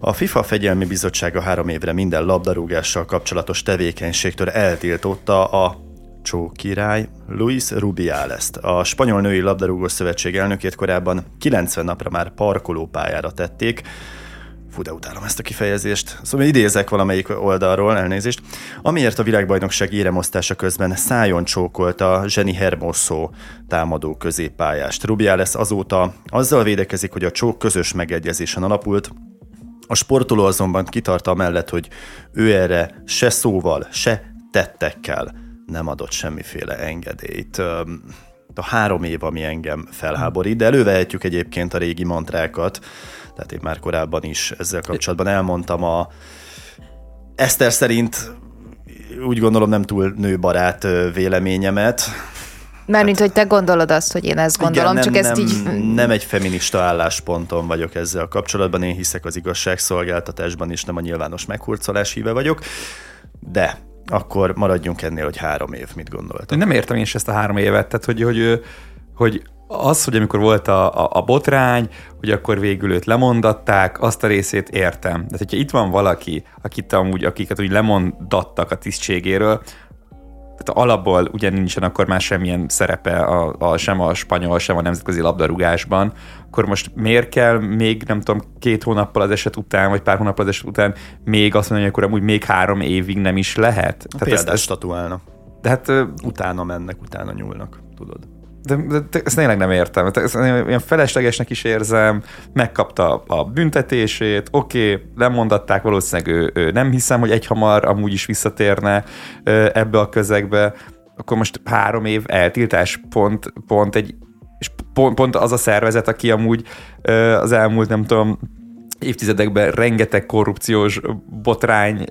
A FIFA Fegyelmi Bizottsága három évre minden labdarúgással kapcsolatos tevékenységtől eltiltotta a Csó király Luis Rubiales-t. A Spanyol Női Labdarúgó Szövetség elnökét korábban 90 napra már parkolópályára tették, Fú, de utálom ezt a kifejezést. Szóval idézek valamelyik oldalról, elnézést. Amiért a világbajnokság éremosztása közben szájon csókolta Zseni Hermoso támadó középpályást. Rubiales azóta azzal védekezik, hogy a csók közös megegyezésen alapult, a sportoló azonban kitarta mellett, hogy ő erre se szóval, se tettekkel nem adott semmiféle engedélyt. A három év, ami engem felháborít, de elővehetjük egyébként a régi mantrákat, tehát én már korábban is ezzel kapcsolatban elmondtam a Eszter szerint úgy gondolom nem túl nőbarát véleményemet, Mármint, hogy te gondolod azt, hogy én ezt gondolom, Igen, nem, csak ezt nem, így... Nem egy feminista állásponton vagyok ezzel a kapcsolatban, én hiszek az igazságszolgáltatásban is, nem a nyilvános meghurcolás híve vagyok, de akkor maradjunk ennél, hogy három év, mit gondoltam. Én nem értem én is ezt a három évet, tehát hogy, hogy, hogy az, hogy amikor volt a, a, a botrány, hogy akkor végül őt lemondatták, azt a részét értem. De hogyha itt van valaki, akit amúgy, akiket úgy lemondattak a tisztségéről, tehát alapból ugye nincsen akkor már semmilyen szerepe a, a, sem a spanyol, sem a nemzetközi labdarúgásban, akkor most miért kell még, nem tudom, két hónappal az eset után, vagy pár hónappal az eset után még azt mondani, hogy akkor amúgy még három évig nem is lehet? A Tehát ezt, ezt statuálnak. De hát utána mennek, utána nyúlnak, tudod de, de, de ezt tényleg nem értem. Ilyen feleslegesnek is érzem, megkapta a büntetését, oké, okay, nem mondatták, valószínűleg ő, ő nem hiszem, hogy egyhamar amúgy is visszatérne ebbe a közegbe, akkor most három év eltiltás pont, pont egy és pont, pont az a szervezet, aki amúgy az elmúlt, nem tudom, évtizedekben rengeteg korrupciós botrány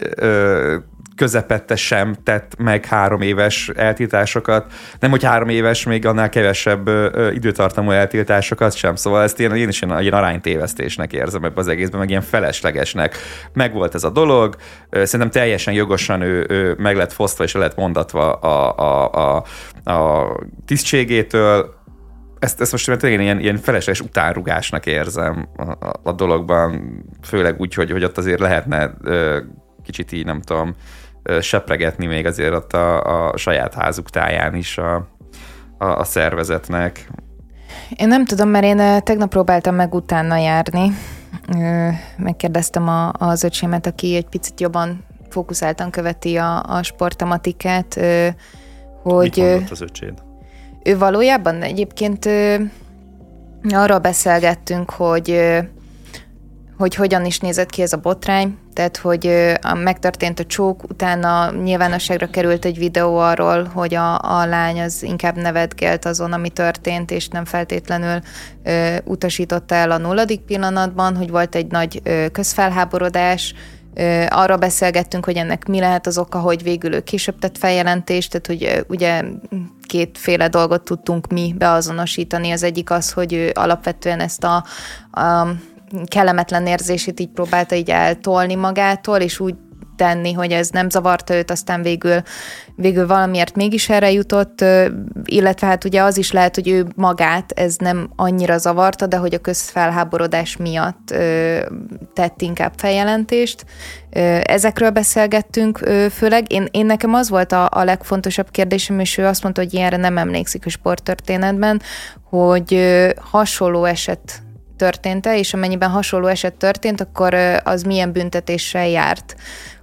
közepette sem tett meg három éves eltiltásokat, nem hogy három éves, még annál kevesebb ö, időtartamú eltiltásokat sem, szóval ezt én, én is ilyen, ilyen aránytévesztésnek érzem ebbe az egészben, meg ilyen feleslegesnek. Megvolt ez a dolog, ö, szerintem teljesen jogosan ő, ő meg lett fosztva és le lett mondatva a, a, a, a tisztségétől, ezt, ezt most tényleg ilyen, ilyen felesleges utánrugásnak érzem a, a, a dologban, főleg úgy, hogy, hogy ott azért lehetne ö, kicsit így, nem tudom, sepregetni még azért ott a, a saját házuk táján is a, a, a szervezetnek. Én nem tudom, mert én tegnap próbáltam meg utána járni. Megkérdeztem a, az öcsémet, aki egy picit jobban fókuszáltan követi a, a sporttematikát, hogy... Mit az öcséd? Ő valójában egyébként arról beszélgettünk, hogy hogy hogyan is nézett ki ez a botrány, tehát hogy megtörtént a csók, utána nyilvánosságra került egy videó arról, hogy a, a lány az inkább nevetgélt azon, ami történt, és nem feltétlenül ö, utasította el a nulladik pillanatban, hogy volt egy nagy ö, közfelháborodás, arra beszélgettünk, hogy ennek mi lehet az oka, hogy végül ő később tett feljelentést, tehát hogy ugye kétféle dolgot tudtunk mi beazonosítani. Az egyik az, hogy ő alapvetően ezt a, a kellemetlen érzését így próbálta így eltolni magától, és úgy tenni, hogy ez nem zavarta őt, aztán végül, végül valamiért mégis erre jutott, illetve hát ugye az is lehet, hogy ő magát ez nem annyira zavarta, de hogy a közfelháborodás miatt tett inkább feljelentést. Ezekről beszélgettünk főleg. Én, én nekem az volt a, a legfontosabb kérdésem, és ő azt mondta, hogy ilyenre nem emlékszik a sporttörténetben, hogy hasonló eset történt-e, és amennyiben hasonló eset történt, akkor az milyen büntetéssel járt.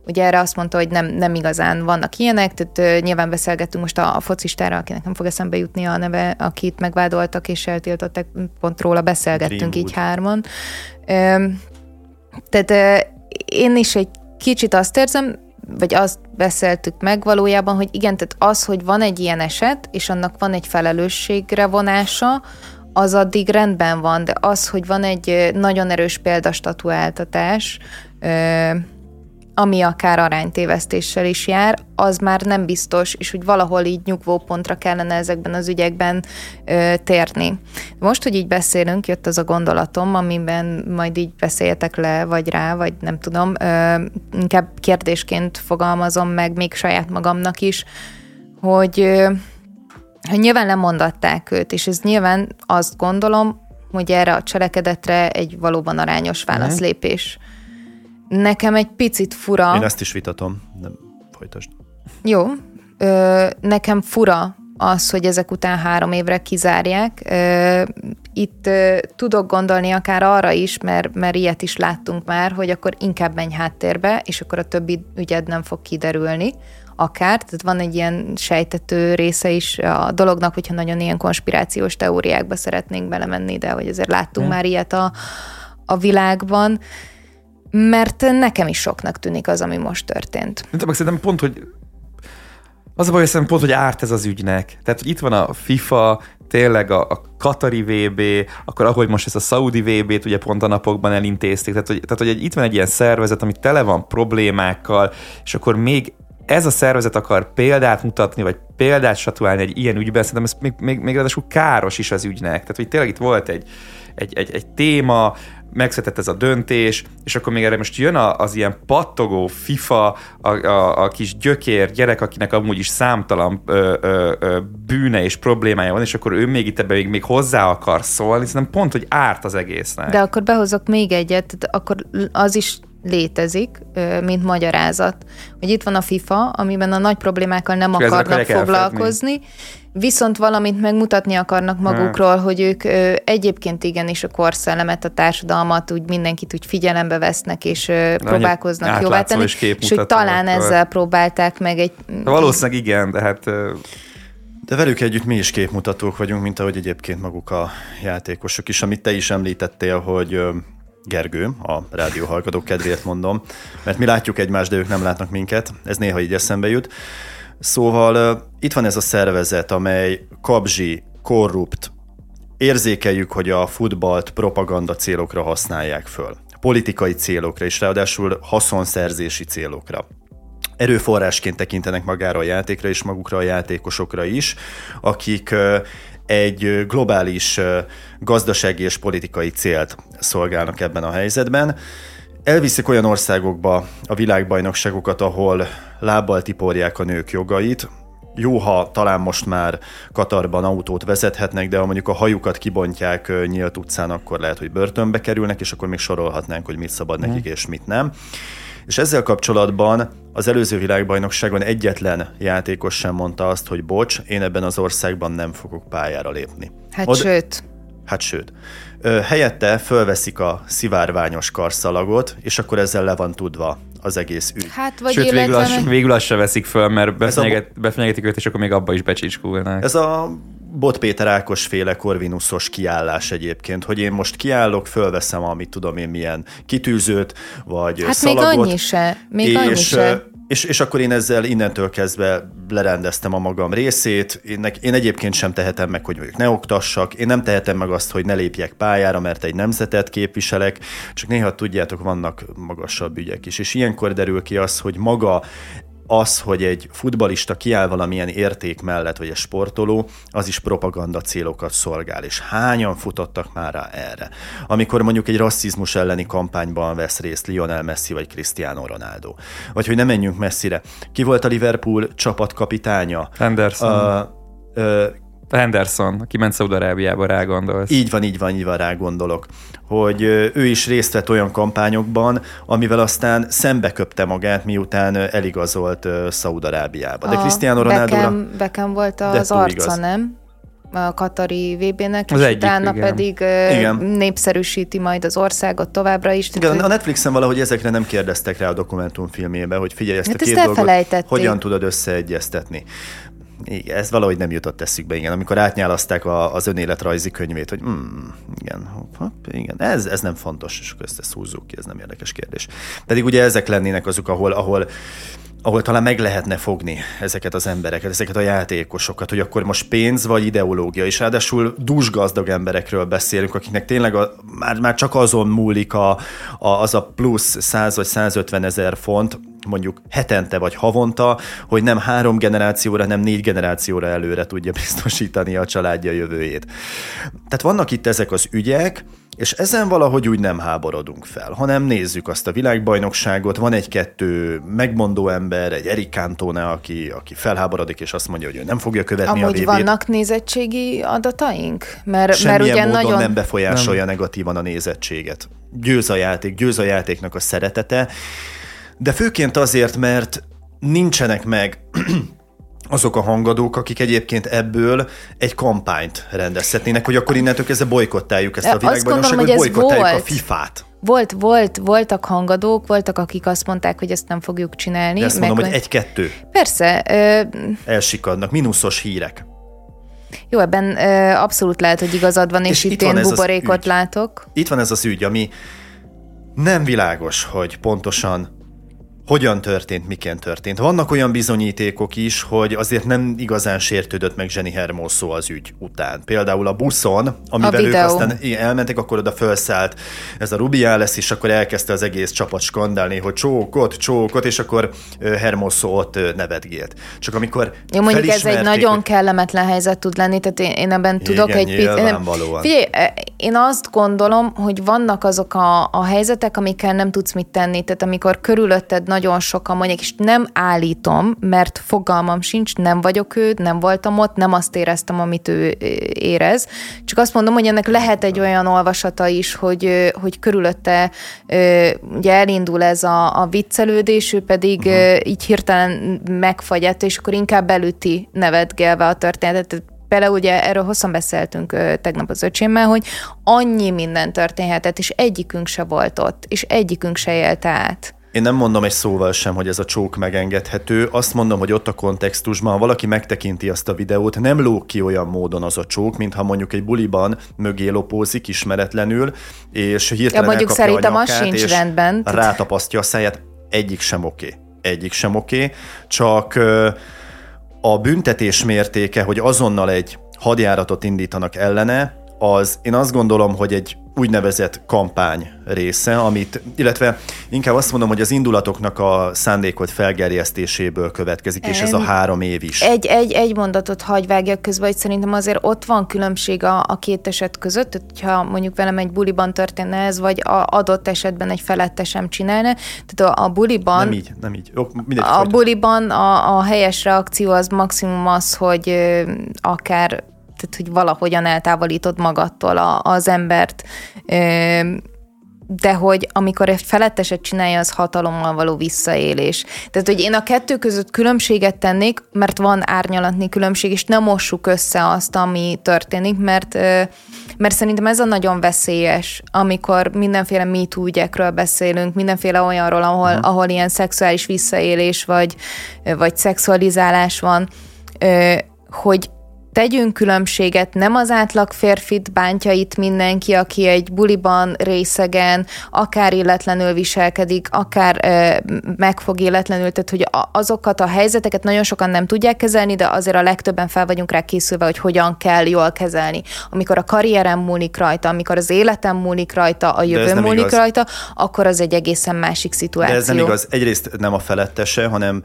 Ugye erre azt mondta, hogy nem, nem igazán vannak ilyenek, tehát nyilván beszélgettünk most a, a focistára, akinek nem fog eszembe jutni a neve, akit megvádoltak és eltiltottak, pont róla beszélgettünk Greenwood. így hárman. Tehát én is egy kicsit azt érzem, vagy azt beszéltük meg valójában, hogy igen, tehát az, hogy van egy ilyen eset, és annak van egy felelősségre vonása, az addig rendben van, de az, hogy van egy nagyon erős példastatuáltatás, ami akár aránytévesztéssel is jár, az már nem biztos, és hogy valahol így nyugvó pontra kellene ezekben az ügyekben ö, térni. Most, hogy így beszélünk, jött az a gondolatom, amiben majd így beszéljetek le, vagy rá, vagy nem tudom, ö, inkább kérdésként fogalmazom meg még saját magamnak is, hogy ö, hogy nyilván lemondatták őt, és ez nyilván azt gondolom, hogy erre a cselekedetre egy valóban arányos válaszlépés. Nekem egy picit fura... Én ezt is vitatom, nem folytasd. Jó. Ö, nekem fura az, hogy ezek után három évre kizárják. Ö, itt ö, tudok gondolni akár arra is, mert, mert ilyet is láttunk már, hogy akkor inkább menj háttérbe, és akkor a többi ügyed nem fog kiderülni akár, tehát van egy ilyen sejtető része is a dolognak, hogyha nagyon ilyen konspirációs teóriákba szeretnénk belemenni, de hogy azért láttunk már ilyet a, a világban, mert nekem is soknak tűnik az, ami most történt. De szerintem pont, hogy az a baj, hogy pont, hogy árt ez az ügynek. Tehát, hogy itt van a FIFA, tényleg a, a Katari VB, akkor ahogy most ezt a Saudi VB-t ugye pont a napokban elintézték, tehát hogy, tehát, hogy itt van egy ilyen szervezet, ami tele van problémákkal, és akkor még ez a szervezet akar példát mutatni, vagy példát statuálni egy ilyen ügyben, szerintem ez még, még, még ráadásul káros is az ügynek. Tehát, hogy tényleg itt volt egy, egy, egy, egy téma, megszületett ez a döntés, és akkor még erre most jön az ilyen pattogó FIFA, a, a, a kis gyökér gyerek, akinek amúgy is számtalan ö, ö, ö, bűne és problémája van, és akkor ő még itt ebben még, még hozzá akar szólni, szerintem pont, hogy árt az egésznek. De akkor behozok még egyet, akkor az is létezik, mint magyarázat, hogy itt van a FIFA, amiben a nagy problémákkal nem és akarnak foglalkozni, elfedni. viszont valamit megmutatni akarnak magukról, hogy ők egyébként igenis a korszellemet, a társadalmat, úgy mindenkit úgy figyelembe vesznek, és próbálkoznak jóvá tenni, és, és hogy talán ezzel próbálták meg egy... Valószínűleg igen, de hát... De velük együtt mi is képmutatók vagyunk, mint ahogy egyébként maguk a játékosok is, amit te is említettél, hogy Gergő, a rádió hallgatók kedvéért mondom, mert mi látjuk egymást, de ők nem látnak minket, ez néha így eszembe jut. Szóval itt van ez a szervezet, amely kabzsi, korrupt, érzékeljük, hogy a futballt propaganda célokra használják föl. Politikai célokra, és ráadásul haszonszerzési célokra. erőforrásként tekintenek magára a játékra és magukra a játékosokra is, akik egy globális gazdasági és politikai célt szolgálnak ebben a helyzetben. Elviszik olyan országokba a világbajnokságokat, ahol lábbal tiporják a nők jogait, jó, ha talán most már Katarban autót vezethetnek, de ha mondjuk a hajukat kibontják nyílt utcán, akkor lehet, hogy börtönbe kerülnek, és akkor még sorolhatnánk, hogy mit szabad nekik és mit nem. És ezzel kapcsolatban az előző világbajnokságon egyetlen játékos sem mondta azt, hogy bocs, én ebben az országban nem fogok pályára lépni. Hát Od- sőt. Hát sőt. Helyette fölveszik a szivárványos karszalagot, és akkor ezzel le van tudva az egész ügy. Hát, vagy Sőt, végül, az, végül azt se veszik föl, mert befenyeget, a... befenyegetik őt, és akkor még abba is becsicskulnak. Ez a Bot Péter Ákos féle korvinuszos kiállás egyébként, hogy én most kiállok, fölveszem, amit tudom én milyen kitűzőt, vagy hát szalagot. még annyi se, még és, annyi se. És, és akkor én ezzel innentől kezdve lerendeztem a magam részét. Én, én egyébként sem tehetem meg, hogy ők ne oktassak. Én nem tehetem meg azt, hogy ne lépjek pályára, mert egy nemzetet képviselek. Csak néha tudjátok, vannak magasabb ügyek is. És ilyenkor derül ki az, hogy maga az, hogy egy futbalista kiáll valamilyen érték mellett, vagy egy sportoló, az is propaganda célokat szolgál. És hányan futottak már rá erre? Amikor mondjuk egy rasszizmus elleni kampányban vesz részt Lionel Messi vagy Cristiano Ronaldo. Vagy hogy nem menjünk messzire. Ki volt a Liverpool csapatkapitánya? Anderson. Uh, uh, Henderson, aki ment Szaudarábiába, rá gondolsz. Így van, így van, így van, rá gondolok. Hogy ő is részt vett olyan kampányokban, amivel aztán szembe köpte magát, miután eligazolt Szaudarábiába. De Cristiano Ronaldo... Beckham, Beckham volt az arca, igaz. nem? a Katari VB-nek, az és egyik, utána igen. pedig igen. népszerűsíti majd az országot továbbra is. Igen, a Netflixen valahogy ezekre nem kérdeztek rá a dokumentumfilmébe, hogy figyelj ezt hát a két dolgot, hogyan tudod összeegyeztetni. Igen, ez valahogy nem jutott eszükbe, igen. Amikor átnyálaszták a, az önéletrajzi könyvét, hogy mm, igen, hopp, igen, ez, ez nem fontos, és akkor ezt, ezt húzzuk ki, ez nem érdekes kérdés. Pedig ugye ezek lennének azok, ahol, ahol ahol talán meg lehetne fogni ezeket az embereket, ezeket a játékosokat, hogy akkor most pénz vagy ideológia, és ráadásul dúsgazdag emberekről beszélünk, akiknek tényleg a, már, már csak azon múlik a, a, az a plusz 100 vagy 150 ezer font, mondjuk hetente vagy havonta, hogy nem három generációra, nem négy generációra előre tudja biztosítani a családja jövőjét. Tehát vannak itt ezek az ügyek, és ezen valahogy úgy nem háborodunk fel, hanem nézzük azt a világbajnokságot, van egy-kettő megmondó ember, egy Erik Cantone, aki, aki felháborodik, és azt mondja, hogy ő nem fogja követni Amúgy a vb vannak nézettségi adataink? Mert, Semmilyen mert ugye módon nagyon... nem befolyásolja nem. negatívan a nézettséget. Győz a játék, győz a játéknak a szeretete, de főként azért, mert nincsenek meg <clears throat> azok a hangadók, akik egyébként ebből egy kampányt rendezhetnének, hogy akkor innentől kezdve bolykottáljuk ezt a világbajnokságot, hogy bolykottáljuk a FIFA-t. Volt, volt, voltak hangadók, voltak, akik azt mondták, hogy ezt nem fogjuk csinálni. De ezt mondom, meg... hogy egy-kettő. Persze. Ö... Elsikadnak, mínuszos hírek. Jó, ebben ö, abszolút lehet, hogy igazad van, és, és itt, itt én buborékot látok. Itt van ez az ügy, ami nem világos, hogy pontosan hogyan történt, miként történt. Vannak olyan bizonyítékok is, hogy azért nem igazán sértődött meg Zseni Hermoso az ügy után. Például a buszon, amivel a ők aztán elmentek, akkor oda felszállt ez a Rubiales, és akkor elkezdte az egész csapat skandálni, hogy csókot, csókot, és akkor Hermoso ott nevetgélt. Csak amikor Jó, mondjuk ez egy nagyon kellemetlen helyzet tud lenni, tehát én, én ebben tudok Igen, egy picit. Figyelj, én azt gondolom, hogy vannak azok a, a helyzetek, amikkel nem tudsz mit tenni, tehát amikor körülötted nagyon sokan mondják, és nem állítom, mert fogalmam sincs, nem vagyok ő, nem voltam ott, nem azt éreztem, amit ő érez. Csak azt mondom, hogy ennek lehet egy olyan olvasata is, hogy, hogy körülötte ugye elindul ez a, a viccelődés, ő pedig uh-huh. így hirtelen megfagyett, és akkor inkább belüti nevetgelve a történetet Például ugye erről hosszan beszéltünk ö, tegnap az öcsémmel, hogy annyi minden történhetett, és egyikünk se volt ott, és egyikünk se élte át. Én nem mondom egy szóval sem, hogy ez a csók megengedhető. Azt mondom, hogy ott a kontextusban, ha valaki megtekinti azt a videót, nem lóg ki olyan módon az a csók, mintha mondjuk egy buliban mögé lopózik ismeretlenül, és hirtelen ja, mondjuk szerintem az sincs rendben. Rátapasztja a száját. Egyik sem oké. Okay. Egyik sem oké. Okay. Csak a büntetés mértéke, hogy azonnal egy hadjáratot indítanak ellene, az én azt gondolom, hogy egy úgynevezett kampány része, amit, illetve inkább azt mondom, hogy az indulatoknak a szándékot felgerjesztéséből következik, és ez a három év is. Egy, egy, egy mondatot hagy vágjak közben, hogy szerintem azért ott van különbség a, a két eset között, hogyha mondjuk velem egy buliban történne ez, vagy a adott esetben egy felettesem csinálna. Tehát a, a buliban... Nem így, nem így. Jó, mindegy, a folytat. buliban a, a helyes reakció az maximum az, hogy ö, akár tehát hogy valahogyan eltávolítod magadtól a, az embert. De hogy amikor egy feletteset csinálja, az hatalommal való visszaélés. Tehát, hogy én a kettő között különbséget tennék, mert van árnyalatni különbség, és nem mossuk össze azt, ami történik, mert, mert szerintem ez a nagyon veszélyes, amikor mindenféle MeToo ügyekről beszélünk, mindenféle olyanról, ahol, uh-huh. ahol ilyen szexuális visszaélés vagy, vagy szexualizálás van, hogy tegyünk különbséget, nem az átlag férfit bántja itt mindenki, aki egy buliban részegen, akár illetlenül viselkedik, akár ö, megfog illetlenül, tehát hogy azokat a helyzeteket nagyon sokan nem tudják kezelni, de azért a legtöbben fel vagyunk rá készülve, hogy hogyan kell jól kezelni. Amikor a karrierem múlik rajta, amikor az életem múlik rajta, a jövő múlik igaz. rajta, akkor az egy egészen másik szituáció. De ez nem igaz. Egyrészt nem a felettese, hanem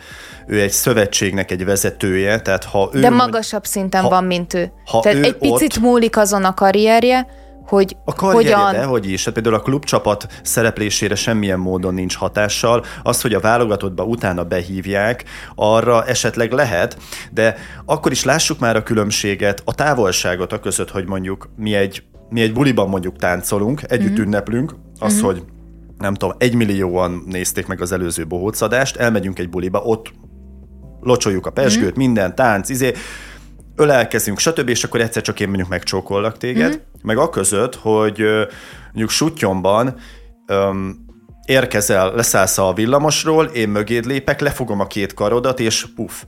ő egy szövetségnek egy vezetője, tehát ha ő... De magasabb szinten ha, van, mint ő. Ha tehát ő egy picit ott, múlik azon a karrierje, hogy a karrierje, hogyan... de hogy is. Hát például a klubcsapat szereplésére semmilyen módon nincs hatással. Az, hogy a válogatottba utána behívják, arra esetleg lehet, de akkor is lássuk már a különbséget, a távolságot a között, hogy mondjuk mi egy, mi egy buliban mondjuk táncolunk, együtt mm-hmm. ünneplünk, az, mm-hmm. hogy nem tudom, egymillióan nézték meg az előző bohócadást, elmegyünk egy buliba, ott locsoljuk a pesgőt, mm. minden, tánc, izé, ölelkezünk, stb., és akkor egyszer csak én mondjuk megcsókollak téged, mm. meg a között, hogy mondjuk sutyomban um, érkezel, leszállsz a villamosról, én mögéd lépek, lefogom a két karodat, és puf.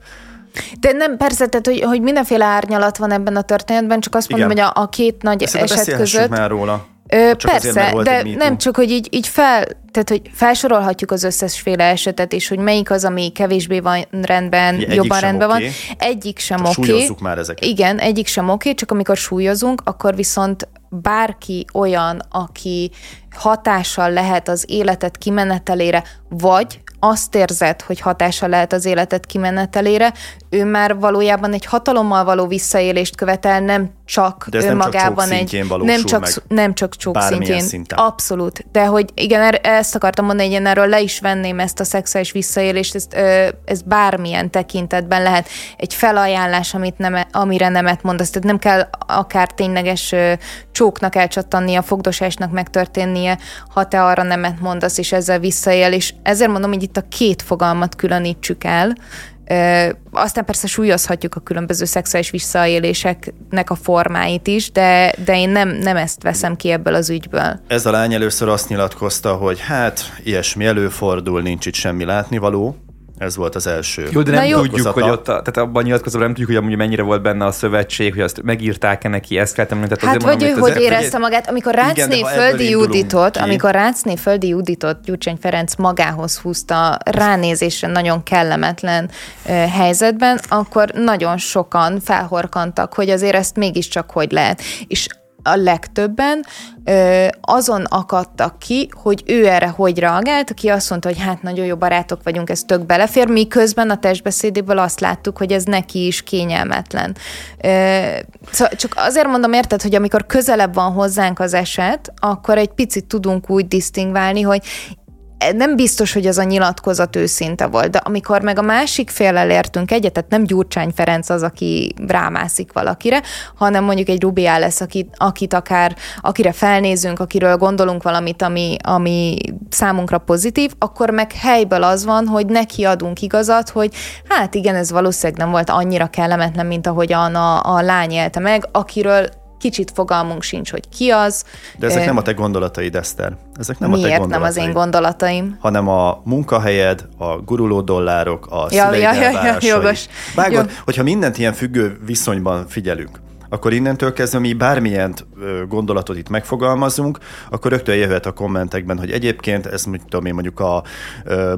De nem, persze, tehát, hogy, hogy mindenféle árnyalat van ebben a történetben, csak azt Igen. mondom, hogy a, a két nagy Ezt eset között... már róla. Ö, persze, azért, de nem csak, hogy így, így fel, tehát, hogy felsorolhatjuk az összesféle esetet, és hogy melyik az, ami kevésbé van rendben, egyik jobban rendben okay. van. Egyik sem oké. Okay. már ezeket. Igen, egyik sem oké, csak amikor súlyozunk, akkor viszont bárki olyan, aki hatással lehet az életet kimenetelére, vagy azt érzed, hogy hatással lehet az életet kimenetelére, ő már valójában egy hatalommal való visszaélést követel, nem csak De ez önmagában nem csak egy nem csak, meg, nem csak csók szintjén. Szinten. Abszolút. De hogy igen, ezt akartam mondani, hogy én erről le is venném ezt a szexuális visszaélést, ezt, ö, ez bármilyen tekintetben lehet. Egy felajánlás, amit nem, amire nemet mondasz, tehát nem kell akár tényleges ö, csóknak elcsattannia, fogdosásnak megtörténnie, ha te arra nemet mondasz, és ezzel visszaél, és ezért mondom, hogy itt a két fogalmat különítsük el, aztán persze súlyozhatjuk a különböző szexuális visszaéléseknek a formáit is, de, de én nem, nem ezt veszem ki ebből az ügyből. Ez a lány először azt nyilatkozta, hogy hát ilyesmi előfordul, nincs itt semmi látnivaló, ez volt az első. Jó, de nem jó. tudjuk, hogy ott, a, tehát abban nyilatkozóban nem tudjuk, hogy amúgy mennyire volt benne a szövetség, hogy azt megírták-e neki, ezt kellett említeni. Hát azért vagy mondom, ő hogy érezte magát, amikor Rácné Földi Juditot, amikor Rácné Földi Juditot Gyurcsány Ferenc magához húzta ránézésre nagyon kellemetlen uh, helyzetben, akkor nagyon sokan felhorkantak, hogy azért ezt mégiscsak hogy lehet. És a legtöbben ö, azon akadtak ki, hogy ő erre hogy reagált, aki azt mondta, hogy hát nagyon jó barátok vagyunk, ez tök belefér, miközben a testbeszédéből azt láttuk, hogy ez neki is kényelmetlen. Ö, szóval csak azért mondom, érted, hogy amikor közelebb van hozzánk az eset, akkor egy picit tudunk úgy disztingválni, hogy nem biztos, hogy az a nyilatkozat őszinte volt, de amikor meg a másik féllel értünk egyet, tehát nem Gyurcsány Ferenc az, aki rámászik valakire, hanem mondjuk egy Rubiá lesz, akit, akit akár, akire felnézünk, akiről gondolunk valamit, ami, ami számunkra pozitív, akkor meg helyből az van, hogy neki adunk igazat, hogy hát igen, ez valószínűleg nem volt annyira kellemetlen, mint ahogyan a, a lány élte meg, akiről kicsit fogalmunk sincs, hogy ki az. De ezek nem a te gondolataid, Eszter. Ezek nem Miért a te gondolataid. nem az én gondolataim? Hanem a munkahelyed, a guruló dollárok, a ja, ja, ja, ja, jogos. Vágod, Jó. hogyha mindent ilyen függő viszonyban figyelünk, akkor innentől kezdve mi bármilyen gondolatot itt megfogalmazunk, akkor rögtön jöhet a kommentekben, hogy egyébként ez mit tudom én, mondjuk a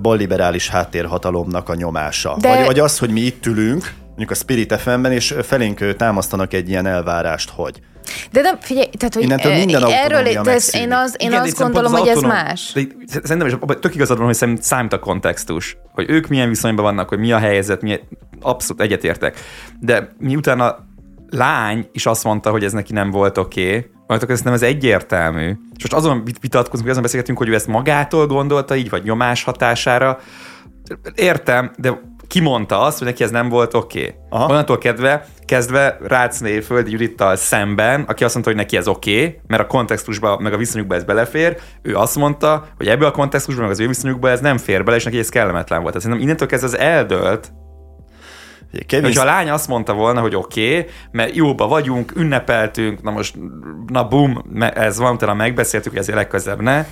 balliberális háttérhatalomnak a nyomása. De... Vagy, vagy az, hogy mi itt ülünk, mondjuk a Spirit FM-ben, és felénk támasztanak egy ilyen elvárást, hogy de nem, figyelj, tehát, hogy Innentől minden erről, de ez, én, az, én Igen, azt gondolom, hogy ez más. De szerintem is tök igazad van, hogy számít a kontextus, hogy ők milyen viszonyban vannak, hogy mi a helyzet, mi abszolút egyetértek. De miután a lány is azt mondta, hogy ez neki nem volt oké, okay, majd ez nem ez egyértelmű. És most azon vitatkozunk, hogy azon beszélgetünk, hogy ő ezt magától gondolta így, vagy nyomás hatására. Értem, de kimondta azt, hogy neki ez nem volt oké. Okay. Onnantól kedve, kezdve Rácné Földi Judittal szemben, aki azt mondta, hogy neki ez oké, okay, mert a kontextusba, meg a viszonyukba ez belefér, ő azt mondta, hogy ebből a kontextusban, meg az ő viszonyukba ez nem fér bele, és neki ez kellemetlen volt. Szerintem innentől kezdve ez eldölt, Kevin... Hogyha a lány azt mondta volna, hogy oké, okay, mert jóba vagyunk, ünnepeltünk, na most, na bum, ez van, utána megbeszéltük, hogy ezért legközelebb ne,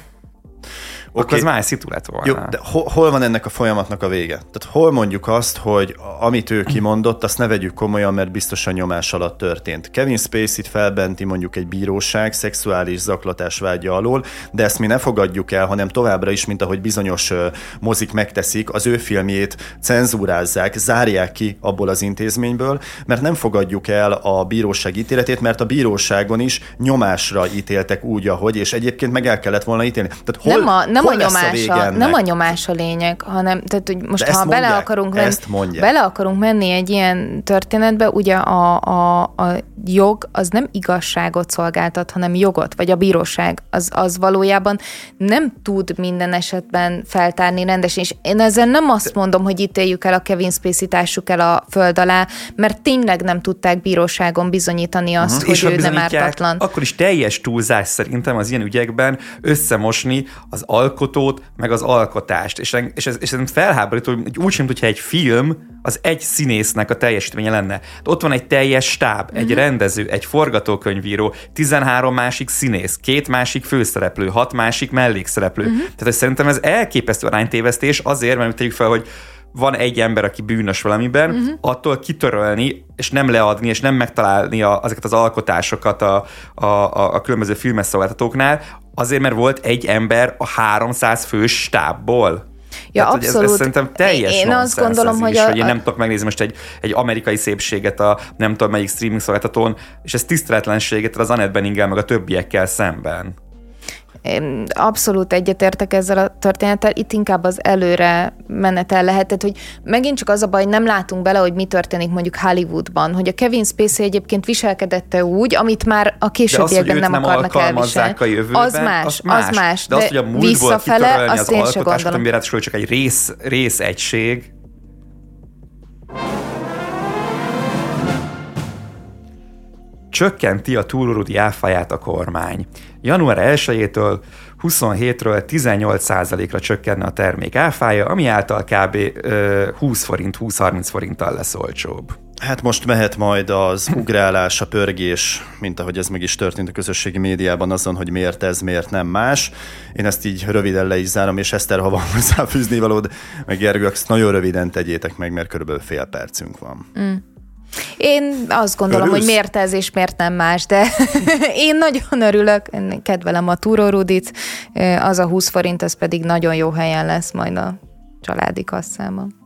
Okay. Akkor ez más szitu lett volna. Jó, de hol, hol van ennek a folyamatnak a vége? Tehát hol mondjuk azt, hogy amit ő kimondott, azt ne vegyük komolyan, mert biztosan nyomás alatt történt. Kevin Spacey-t felbenti mondjuk egy bíróság szexuális zaklatás vágya alól, de ezt mi ne fogadjuk el, hanem továbbra is, mint ahogy bizonyos mozik megteszik, az ő filmjét cenzúrázzák, zárják ki abból az intézményből, mert nem fogadjuk el a bíróság ítéletét, mert a bíróságon is nyomásra ítéltek úgy, ahogy, és egyébként meg el kellett volna ítélni. Tehát hol, nem a, nem nem a nyomás a, nem a nyomás a lényeg, hanem tehát, hogy most ha mondják, bele akarunk, menni, bele akarunk menni egy ilyen történetbe, ugye a, a, a jog az nem igazságot szolgáltat, hanem jogot, vagy a bíróság az, az valójában nem tud minden esetben feltárni rendesen, és én ezzel nem azt mondom, hogy ítéljük el a Kevin Spacey társuk el a föld alá, mert tényleg nem tudták bíróságon bizonyítani azt, uh-huh. hogy és ő nem ártatlan. Akkor is teljes túlzás szerintem az ilyen ügyekben összemosni az alkotmányt alkotót, meg az alkotást. És, és ez, és ez felháborító, hogy úgy sem, hogyha egy film az egy színésznek a teljesítménye lenne. Ott van egy teljes stáb, egy mm-hmm. rendező, egy forgatókönyvíró, 13 másik színész, két másik főszereplő, hat másik mellékszereplő. Mm-hmm. Tehát szerintem ez elképesztő aránytévesztés azért, mert tegyük fel, hogy van egy ember, aki bűnös valamiben, uh-huh. attól kitörölni, és nem leadni, és nem megtalálni a, ezeket az alkotásokat a, a, a, a különböző filmes szolgáltatóknál, azért, mert volt egy ember a 300 fős stábból. Ja, Tehát, abszolút. Ez, ez szerintem teljes Én azt gondolom, hogy, is, a, hogy én nem tudok megnézni most egy, egy amerikai szépséget a nem tudom melyik streaming szolgáltatón, és ez tiszteletlenséget az Annette Benninggel meg a többiekkel szemben. Én abszolút egyetértek ezzel a történettel, itt inkább az előre menetel lehetett, hogy megint csak az a baj, nem látunk bele, hogy mi történik mondjuk Hollywoodban, hogy a Kevin Spacey egyébként viselkedette úgy, amit már a későbbiekben nem, nem akarnak elviselni. A jövőben, az más, az más. Az más de, de az, hogy a múltból visszafele, azt az én sem gondolom. Amire csak egy rész, rész egység, csökkenti a túlórudi áfáját a kormány. Január 1-től 27-ről 18%-ra csökkenne a termék áfája, ami által kb. 20 forint, 20-30 forinttal lesz olcsóbb. Hát most mehet majd az ugrálás, a pörgés, mint ahogy ez meg is történt a közösségi médiában azon, hogy miért ez, miért nem más. Én ezt így röviden le is zárom, és Eszter, ha van hozzáfűzni valód, meg Gergő, ezt nagyon röviden tegyétek meg, mert körülbelül fél percünk van. Mm. Én azt gondolom, Örülsz? hogy miért ez és miért nem más, de <laughs> én nagyon örülök, én kedvelem a túrórudit, az a 20 forint, ez pedig nagyon jó helyen lesz majd a családi kasszában.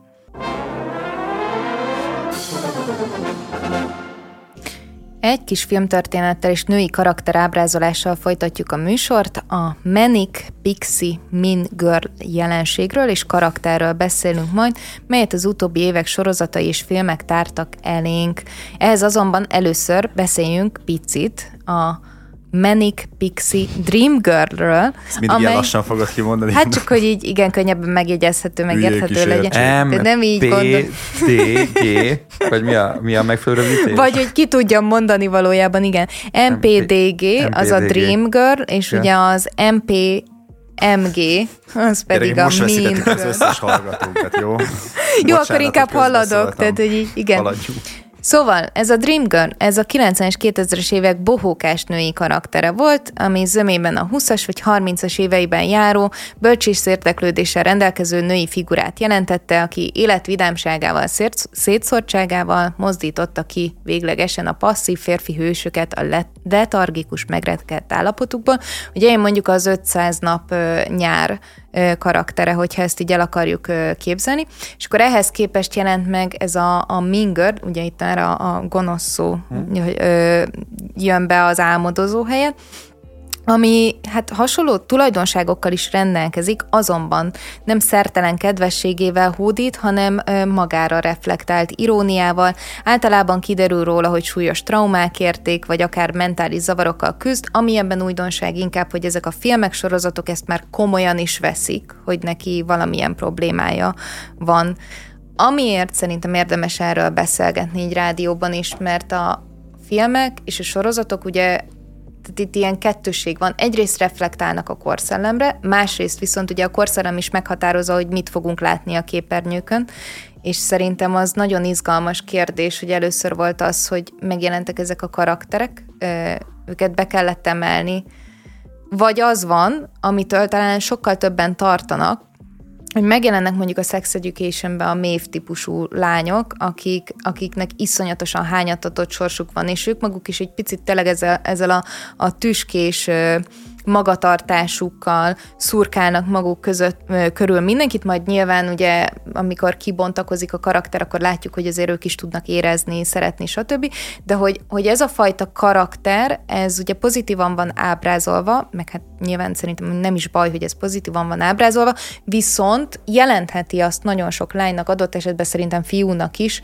Egy kis filmtörténettel és női karakterábrázolással folytatjuk a műsort. A Manic Pixie Min Girl jelenségről és karakterről beszélünk majd, melyet az utóbbi évek sorozatai és filmek tártak elénk. Ehhez azonban először beszéljünk picit a Manic Pixie Dream Girl-ről. Ezt mindig amely... lassan fogod kimondani. Hát csak, hogy így igen könnyebben megjegyezhető, megérthető legyen. M, De nem így P, gondol... D, G, vagy mi a, mi a megfelelő rövidítés? Vagy hogy ki tudjam mondani valójában, igen. MPDG, az a Dream Girl, és ugye az MP MG, az pedig Gyere, a most az összes hallgatókat, jó? <laughs> jó, Bocsánat, akkor inkább haladok, tehát hogy így, igen. Haladjunk. Szóval ez a Dream Girl, ez a 90-es, 2000-es évek bohókás női karaktere volt, ami zömében a 20-as vagy 30-as éveiben járó, bölcsés érdeklődéssel rendelkező női figurát jelentette, aki életvidámságával, szétszortságával mozdította ki véglegesen a passzív férfi hősöket a letargikus megrekedt állapotukból. Ugye én mondjuk az 500 nap nyár karaktere, hogyha ezt így el akarjuk képzelni. És akkor ehhez képest jelent meg ez a, a Minger, ugye itt már a, a gonosz szó hmm. jön be az álmodozó helyet, ami hát hasonló tulajdonságokkal is rendelkezik, azonban nem szertelen kedvességével hódít, hanem magára reflektált iróniával. Általában kiderül róla, hogy súlyos traumák érték, vagy akár mentális zavarokkal küzd, ami ebben újdonság inkább, hogy ezek a filmek, sorozatok ezt már komolyan is veszik, hogy neki valamilyen problémája van. Amiért szerintem érdemes erről beszélgetni így rádióban is, mert a filmek és a sorozatok ugye tehát itt ilyen kettőség van. Egyrészt reflektálnak a korszellemre, másrészt viszont ugye a korszellem is meghatározza, hogy mit fogunk látni a képernyőkön, és szerintem az nagyon izgalmas kérdés, hogy először volt az, hogy megjelentek ezek a karakterek, őket be kellett emelni, vagy az van, amitől talán sokkal többen tartanak, hogy megjelennek mondjuk a Sex education a mév típusú lányok, akik, akiknek iszonyatosan hányatatott sorsuk van, és ők maguk is egy picit tényleg ezzel, ezzel a, a tüskés magatartásukkal szurkálnak maguk között körül mindenkit, majd nyilván ugye, amikor kibontakozik a karakter, akkor látjuk, hogy azért ők is tudnak érezni, szeretni, stb. De hogy, hogy ez a fajta karakter, ez ugye pozitívan van ábrázolva, meg hát nyilván szerintem nem is baj, hogy ez pozitívan van ábrázolva, viszont jelentheti azt nagyon sok lánynak, adott esetben szerintem fiúnak is,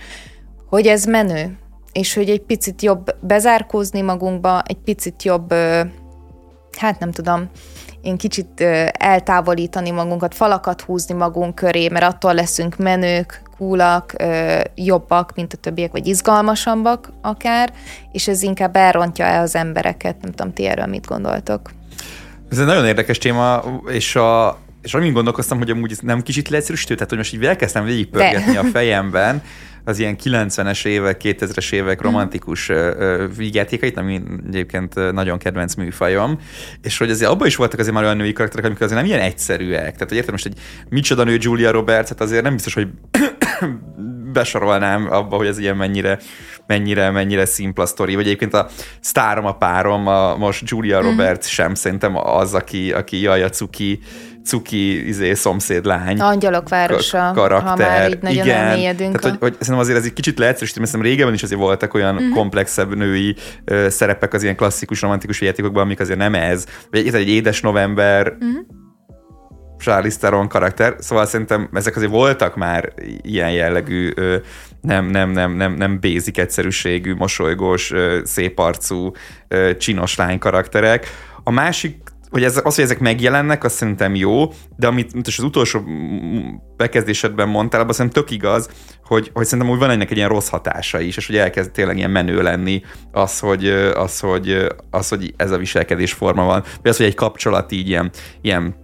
hogy ez menő, és hogy egy picit jobb bezárkózni magunkba, egy picit jobb hát nem tudom, én kicsit eltávolítani magunkat, falakat húzni magunk köré, mert attól leszünk menők, kúlak, jobbak, mint a többiek, vagy izgalmasabbak akár, és ez inkább elrontja el az embereket. Nem tudom, ti erről mit gondoltok? Ez egy nagyon érdekes téma, és a, és amin gondolkoztam, hogy amúgy ez nem kicsit leegyszerűsítő, tehát hogy most így elkezdtem végigpörgetni De. a fejemben, <laughs> az ilyen 90-es évek, 2000-es évek mhm. romantikus mm. vígjátékait, ami egyébként nagyon kedvenc műfajom, és hogy azért abban is voltak azért már olyan női karakterek, amik azért nem ilyen egyszerűek. Tehát, hogy értem most, hogy micsoda nő Julia Roberts, hát azért nem biztos, hogy <coughs> besorolnám abba, hogy ez ilyen mennyire, mennyire, mennyire szimpla sztori. Vagy egyébként a sztárom, a párom, a most Julia mm. Roberts sem szerintem az, aki, aki jaj, a cuki, cuki izé, szomszédlány. Angyalok városa, karakter. ha már így nagyon Igen. elmélyedünk. Tehát, hogy, hogy, szerintem azért ez egy kicsit leegyszerűsítő, mert szerintem régebben is azért voltak olyan uh-huh. komplexebb női ö, szerepek az ilyen klasszikus, romantikus játékokban, amik azért nem ez. Vagy egy, egy édes november, uh-huh. Charlize Theron karakter, szóval szerintem ezek azért voltak már ilyen jellegű, ö, nem, nem, nem, nem, nem basic egyszerűségű, mosolygós, ö, szép arcú, ö, csinos lány karakterek. A másik hogy ez, az, hogy ezek megjelennek, az szerintem jó, de amit mint az utolsó bekezdésedben mondtál, abban szerintem tök igaz, hogy, hogy szerintem úgy van ennek egy ilyen rossz hatása is, és hogy elkezd tényleg ilyen menő lenni az, hogy, az, hogy, az, hogy ez a viselkedésforma van, vagy az, hogy egy kapcsolat így ilyen, ilyen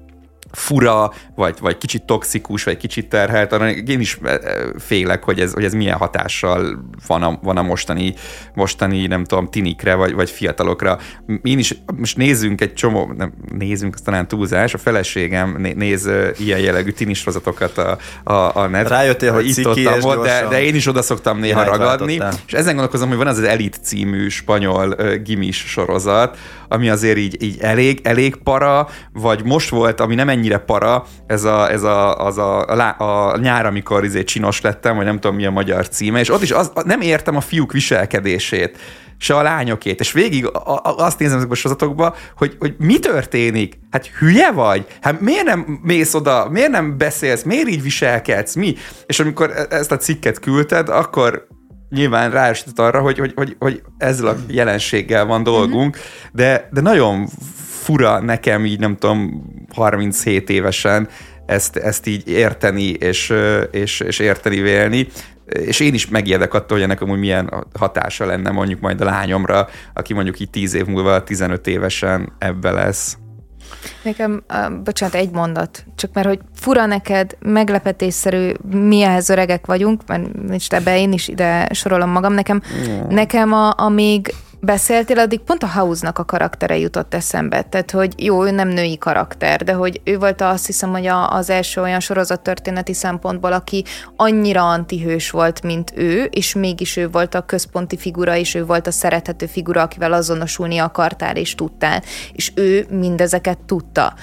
fura, vagy, vagy kicsit toxikus, vagy kicsit terhelt, arra én is eh, félek, hogy ez, hogy ez milyen hatással van a, van a mostani, mostani, nem tudom, tinikre, vagy, vagy fiatalokra. Én is, most nézzünk egy csomó, nem, nézzünk, az talán túlzás, a feleségem néz uh, ilyen jellegű tinisrozatokat a, a, a net. Rájöttél, hogy itt ott, volt, de, de, én is oda szoktam néha ragadni, és ezen gondolkozom, hogy van az az Elite című spanyol uh, gimis sorozat, ami azért így, így elég, elég para, vagy most volt, ami nem ennyire para, ez a, ez a, az a, a, a nyár, amikor izé csinos lettem, vagy nem tudom mi a magyar címe, és ott is az, nem értem a fiúk viselkedését se a lányokét. És végig azt nézem ezekben a sorozatokban, hogy, hogy mi történik? Hát hülye vagy? Hát miért nem mész oda? Miért nem beszélsz? Miért így viselkedsz? Mi? És amikor e-, ezt a cikket küldted, akkor nyilván ráesített arra, hogy, hogy, hogy, hogy ezzel a jelenséggel van dolgunk, de, de nagyon fura nekem így, nem tudom, 37 évesen ezt, ezt így érteni és, és, és érteni vélni, és én is megijedek attól, hogy ennek amúgy milyen hatása lenne mondjuk majd a lányomra, aki mondjuk így 10 év múlva 15 évesen ebbe lesz. Nekem, uh, bocsánat, egy mondat, csak mert hogy fura neked, meglepetésszerű, mi ehhez öregek vagyunk, mert nincs ebbe én is ide sorolom magam, nekem, yeah. nekem a, a még beszéltél, addig pont a House-nak a karaktere jutott eszembe. Tehát, hogy jó, ő nem női karakter, de hogy ő volt azt hiszem, hogy a, az első olyan sorozat történeti szempontból, aki annyira antihős volt, mint ő, és mégis ő volt a központi figura, és ő volt a szerethető figura, akivel azonosulni akartál és tudtál. És ő mindezeket tudta.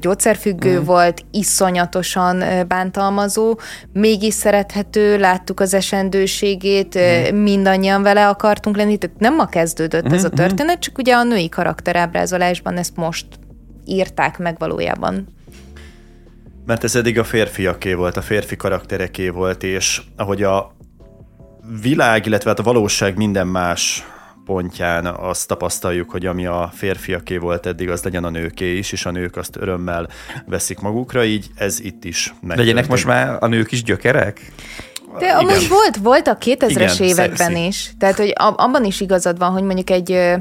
Gyógyszerfüggő mm. volt, iszonyatosan bántalmazó, mégis szerethető, láttuk az esendőségét, mm. mindannyian vele akartunk lenni, tehát nem a kezd kezdődött uh-huh, ez a mhm, mhm. történet, csak ugye a női karakterábrázolásban ezt most írták meg valójában. Mert ez eddig a férfiaké volt, a férfi karaktereké volt, és ahogy a világ, illetve hát a valóság minden más pontján azt tapasztaljuk, hogy ami a férfiaké volt eddig, az legyen a nőké is, és a nők azt örömmel veszik magukra, így ez itt is meg. Legyenek most már a nők is gyökerek? De igen. amúgy volt, volt a 2000-es igen, években szexi. is. Tehát, hogy abban is igazad van, hogy mondjuk egy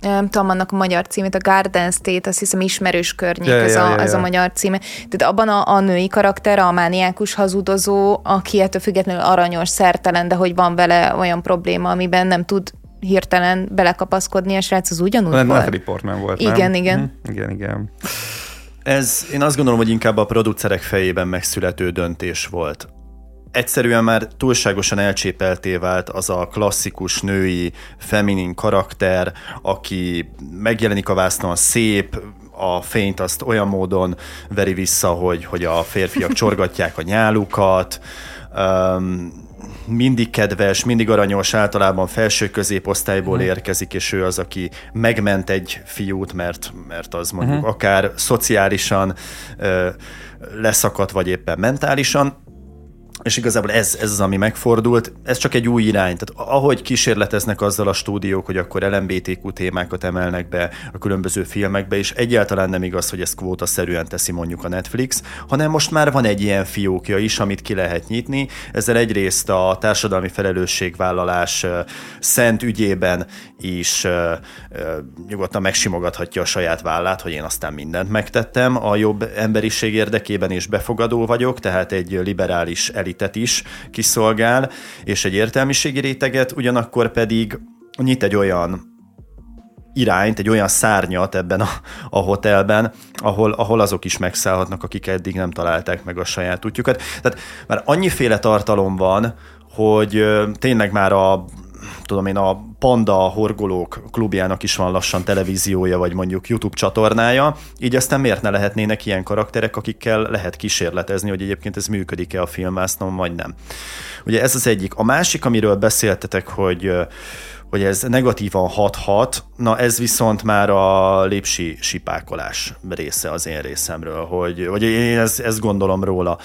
nem tudom annak a magyar címét, a Garden State, azt hiszem ismerős környék, ja, ez, ja, a, ja, ez a magyar címe. Tehát abban a, a női karakter, a mániákus hazudozó, aki ettől függetlenül aranyos, szertelen, de hogy van vele olyan probléma, amiben nem tud hirtelen belekapaszkodni, a srác az ugyanúgy volt. Natalie Portman volt, Igen, nem? igen. Mm, igen, igen. Ez, én azt gondolom, hogy inkább a producerek fejében megszülető döntés volt egyszerűen már túlságosan elcsépelté vált az a klasszikus női, feminin karakter, aki megjelenik a vásznon szép, a fényt azt olyan módon veri vissza, hogy, hogy a férfiak <laughs> csorgatják a nyálukat, um, mindig kedves, mindig aranyos, általában felső középosztályból uh-huh. érkezik, és ő az, aki megment egy fiút, mert, mert az mondjuk uh-huh. akár szociálisan uh, leszakadt, vagy éppen mentálisan és igazából ez, ez az, ami megfordult. Ez csak egy új irány. Tehát ahogy kísérleteznek azzal a stúdiók, hogy akkor LMBTQ témákat emelnek be a különböző filmekbe, és egyáltalán nem igaz, hogy ezt kvótaszerűen teszi mondjuk a Netflix, hanem most már van egy ilyen fiókja is, amit ki lehet nyitni. Ezzel egyrészt a társadalmi felelősségvállalás szent ügyében is nyugodtan megsimogathatja a saját vállát, hogy én aztán mindent megtettem. A jobb emberiség érdekében is befogadó vagyok, tehát egy liberális elitet is kiszolgál, és egy értelmiségi réteget, ugyanakkor pedig nyit egy olyan irányt, egy olyan szárnyat ebben a, a hotelben, ahol, ahol azok is megszállhatnak, akik eddig nem találták meg a saját útjukat. Tehát már annyiféle tartalom van, hogy tényleg már a tudom én, a Panda Horgolók klubjának is van lassan televíziója, vagy mondjuk YouTube csatornája, így aztán miért ne lehetnének ilyen karakterek, akikkel lehet kísérletezni, hogy egyébként ez működik-e a filmásznom, vagy nem. Ugye ez az egyik. A másik, amiről beszéltetek, hogy hogy ez negatívan hathat, na ez viszont már a lépsi sipákolás része az én részemről, hogy, hogy én ezt, ezt gondolom róla.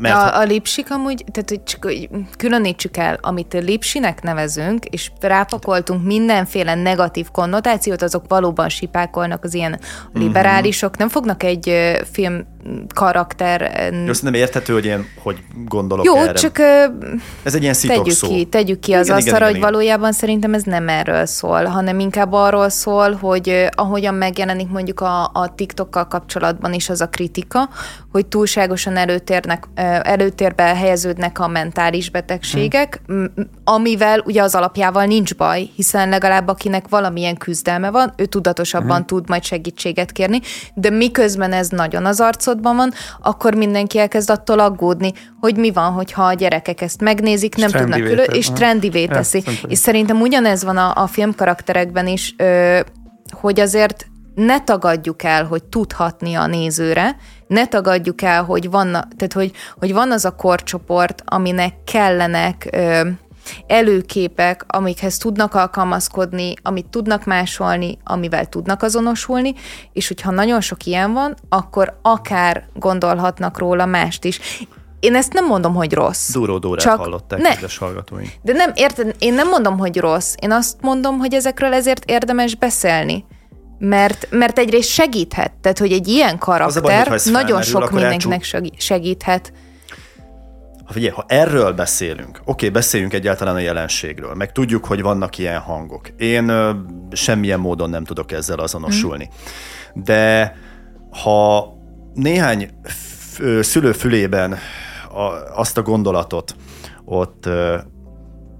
Mert a, a lipsik amúgy, tehát hogy csak hogy különítsük el, amit lipsinek nevezünk, és rápakoltunk mindenféle negatív konnotációt, azok valóban sipákolnak az ilyen liberálisok, uh-huh. nem fognak egy film karakter. Jó, nem érthető, hogy én hogy gondolok Jó, erre. csak ez egy ilyen tegyük szó. ki, tegyük ki az asztalra, hogy igen. valójában szerintem ez nem erről szól, hanem inkább arról szól, hogy ahogyan megjelenik mondjuk a, a TikTokkal kapcsolatban is az a kritika, hogy túlságosan előtérnek, előtérbe helyeződnek a mentális betegségek, hmm. amivel ugye az alapjával nincs baj, hiszen legalább akinek valamilyen küzdelme van, ő tudatosabban hmm. tud majd segítséget kérni, de miközben ez nagyon az arcodban van, akkor mindenki elkezd attól aggódni, hogy mi van, hogyha a gyerekek ezt megnézik, nem tudnak külön, és trendivé teszi. És szerintem ugyanez van a, a film karakterekben is, ö, hogy azért ne tagadjuk el, hogy tudhatni a nézőre, ne tagadjuk el, hogy van, tehát hogy, hogy van az a korcsoport, aminek kellenek ö, előképek, amikhez tudnak alkalmazkodni, amit tudnak másolni, amivel tudnak azonosulni, és hogyha nagyon sok ilyen van, akkor akár gondolhatnak róla mást is. Én ezt nem mondom, hogy rossz. Duró Dórát csak hallották, ne, kedves hallgatóink. De nem, érted, én nem mondom, hogy rossz. Én azt mondom, hogy ezekről ezért érdemes beszélni. Mert, mert egyrészt segíthet, tehát hogy egy ilyen karakter baj, nagyon sok mindenkinek elcsú... segíthet. Ha figyelj, ha erről beszélünk, oké, beszéljünk egyáltalán a jelenségről, meg tudjuk, hogy vannak ilyen hangok. Én ö, semmilyen módon nem tudok ezzel azonosulni. Mm. De ha néhány szülő fülében a, azt a gondolatot ott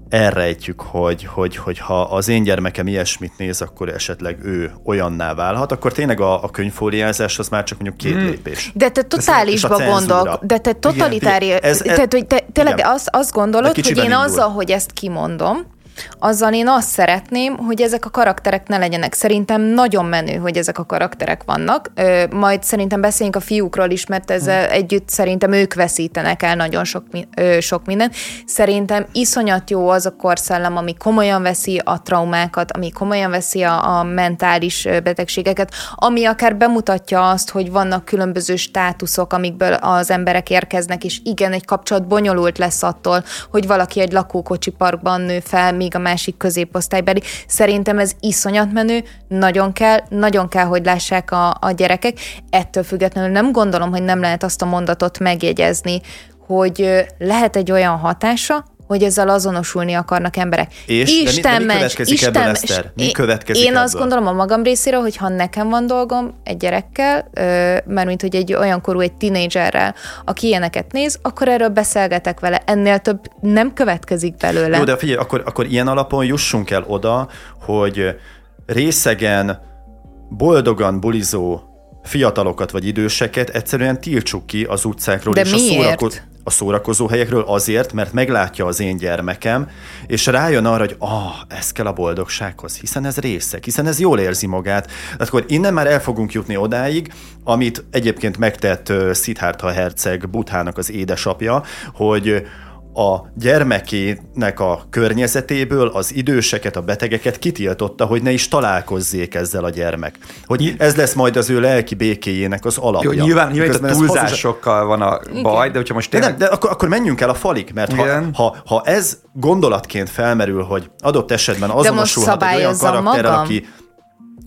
elrejtjük, hogy, hogy, hogy ha az én gyermekem ilyesmit néz, akkor esetleg ő olyanná válhat, akkor tényleg a, a könyvfóliázás az már csak mondjuk két hmm. lépés. De te totálisba gondolok, de te totalitári, ez, ez, tehát hogy te tényleg azt, azt gondolod, hogy én indul. azzal, hogy ezt kimondom, azzal én azt szeretném, hogy ezek a karakterek ne legyenek. Szerintem nagyon menő, hogy ezek a karakterek vannak. Ö, majd szerintem beszéljünk a fiúkról is, mert ezzel hmm. együtt szerintem ők veszítenek el nagyon sok, ö, sok mindent. Szerintem iszonyat jó az a korszellem, ami komolyan veszi a traumákat, ami komolyan veszi a, a mentális betegségeket, ami akár bemutatja azt, hogy vannak különböző státuszok, amikből az emberek érkeznek, és igen, egy kapcsolat bonyolult lesz attól, hogy valaki egy lakókocsi parkban nő fel, míg a másik középosztálybeli. Szerintem ez iszonyat menő, nagyon kell, nagyon kell, hogy lássák a, a gyerekek. Ettől függetlenül nem gondolom, hogy nem lehet azt a mondatot megjegyezni, hogy lehet egy olyan hatása, hogy ezzel azonosulni akarnak emberek. És Isten de mi, de mi következik Isten ebből, Eszter? Mi következik Én ebből? azt gondolom a magam részéről, hogy ha nekem van dolgom egy gyerekkel, mert mint hogy egy olyan korú, egy tinédzserrel, aki ilyeneket néz, akkor erről beszélgetek vele. Ennél több nem következik belőle. Jó, de figyelj, akkor, akkor ilyen alapon jussunk el oda, hogy részegen boldogan bulizó fiatalokat vagy időseket egyszerűen tiltsuk ki az utcákról De és miért? a szórakozó a szórakozó helyekről azért, mert meglátja az én gyermekem, és rájön arra, hogy ah, ez kell a boldogsághoz, hiszen ez részek, hiszen ez jól érzi magát. Tehát akkor innen már el fogunk jutni odáig, amit egyébként megtett Siddhartha herceg Buthának az édesapja, hogy a gyermekének a környezetéből az időseket, a betegeket kitiltotta, hogy ne is találkozzék ezzel a gyermek. Hogy ez lesz majd az ő lelki békéjének az alapja. Jó, nyilván, nyilván a túlzásokkal van a baj, Igen. de hogyha most tényleg... De, nem, de akkor, akkor menjünk el a falig, mert ha, ha, ha ez gondolatként felmerül, hogy adott esetben azonosulhat egy olyan karakter, magam? aki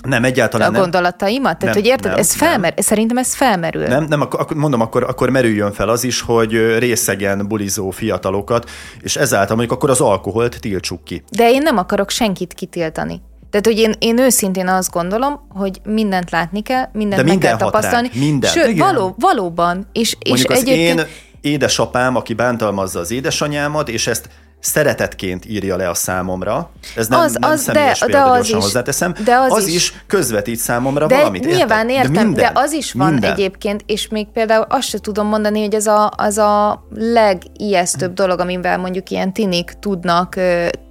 nem, egyáltalán a nem. gondolataimat? Tehát, nem, hogy érted, nem, ez felmer, nem. szerintem ez felmerül. Nem, nem, akkor, mondom, akkor, akkor merüljön fel az is, hogy részegen bulizó fiatalokat, és ezáltal mondjuk akkor az alkoholt tiltsuk ki. De én nem akarok senkit kitiltani. Tehát, hogy én, én őszintén azt gondolom, hogy mindent látni kell, mindent De meg kell tapasztalni. Hatrány, minden. Sőt, való, valóban. És, és egyébként... én édesapám, aki bántalmazza az édesanyámat, és ezt szeretetként írja le a számomra. Ez nem, az, nem az, személyes de, példa, de az is, hozzáteszem. De az, az is, is közvetít számomra de valamit. Nyilván érted? értem, de, minden, de az is van minden. egyébként, és még például azt se tudom mondani, hogy ez a, az a legijesztőbb dolog, amivel mondjuk ilyen tinik tudnak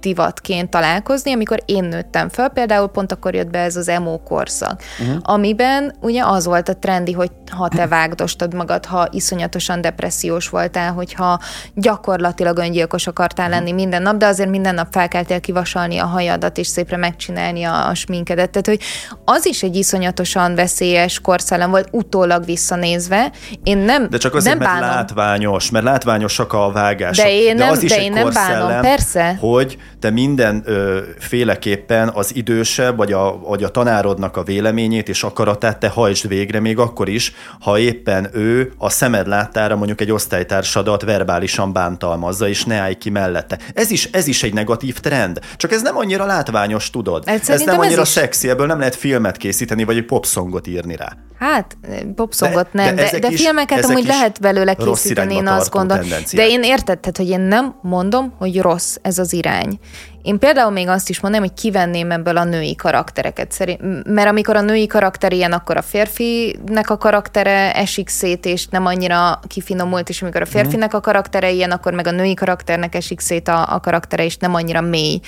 tivatként találkozni, amikor én nőttem fel, például pont akkor jött be ez az emo korszak, uh-huh. amiben ugye az volt a trendi, hogy ha te <clears throat> vágdostad magad, ha iszonyatosan depressziós voltál, hogyha gyakorlatilag öngyilkos akartál lenni, lenni minden nap, de azért minden nap felkeltél kivasalni a hajadat, és szépre megcsinálni a, a sminkedet. Tehát, hogy az is egy iszonyatosan veszélyes korszellem volt, utólag visszanézve. Én nem De csak azért, nem mert bánom. látványos, mert látványosak a vágások. De én de nem, az is de én nem bánom, persze. Hogy te minden ö, féleképpen az idősebb, vagy a, vagy a tanárodnak a véleményét és akaratát te hajtsd végre, még akkor is, ha éppen ő a szemed láttára mondjuk egy osztálytársadat verbálisan bántalmazza, és ne állj ki mellett mellette. Ez is, ez is egy negatív trend. Csak ez nem annyira látványos, tudod. Ez, ez nem annyira ez szexi, ebből nem lehet filmet készíteni, vagy egy popsongot írni rá. Hát, popsongot de, nem, de, de, de is, filmeket amúgy lehet belőle készíteni, én azt gondolom. De én érted, tehát, hogy én nem mondom, hogy rossz ez az irány. Én például még azt is mondom, hogy kivenném ebből a női karaktereket. Szerint, mert amikor a női karakter ilyen, akkor a férfinek a karaktere esik szét, és nem annyira kifinomult, és amikor a mhm. férfinek a karaktere ilyen, akkor meg a női karakternek esik szét a, a karaktere, és nem annyira mély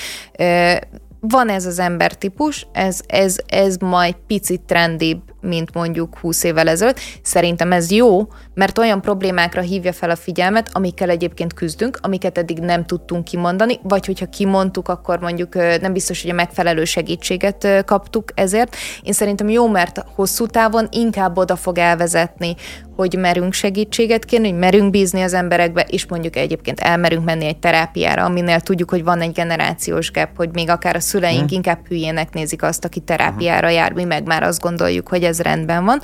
van ez az embertípus, ez, ez, ez majd picit trendibb, mint mondjuk 20 évvel ezelőtt. Szerintem ez jó, mert olyan problémákra hívja fel a figyelmet, amikkel egyébként küzdünk, amiket eddig nem tudtunk kimondani, vagy hogyha kimondtuk, akkor mondjuk nem biztos, hogy a megfelelő segítséget kaptuk ezért. Én szerintem jó, mert hosszú távon inkább oda fog elvezetni, hogy merünk segítséget kérni, hogy merünk bízni az emberekbe, és mondjuk egyébként elmerünk menni egy terápiára, aminél tudjuk, hogy van egy generációs gap, hogy még akár a szüleink hmm. inkább hülyének nézik azt, aki terápiára jár, mi meg már azt gondoljuk, hogy ez rendben van.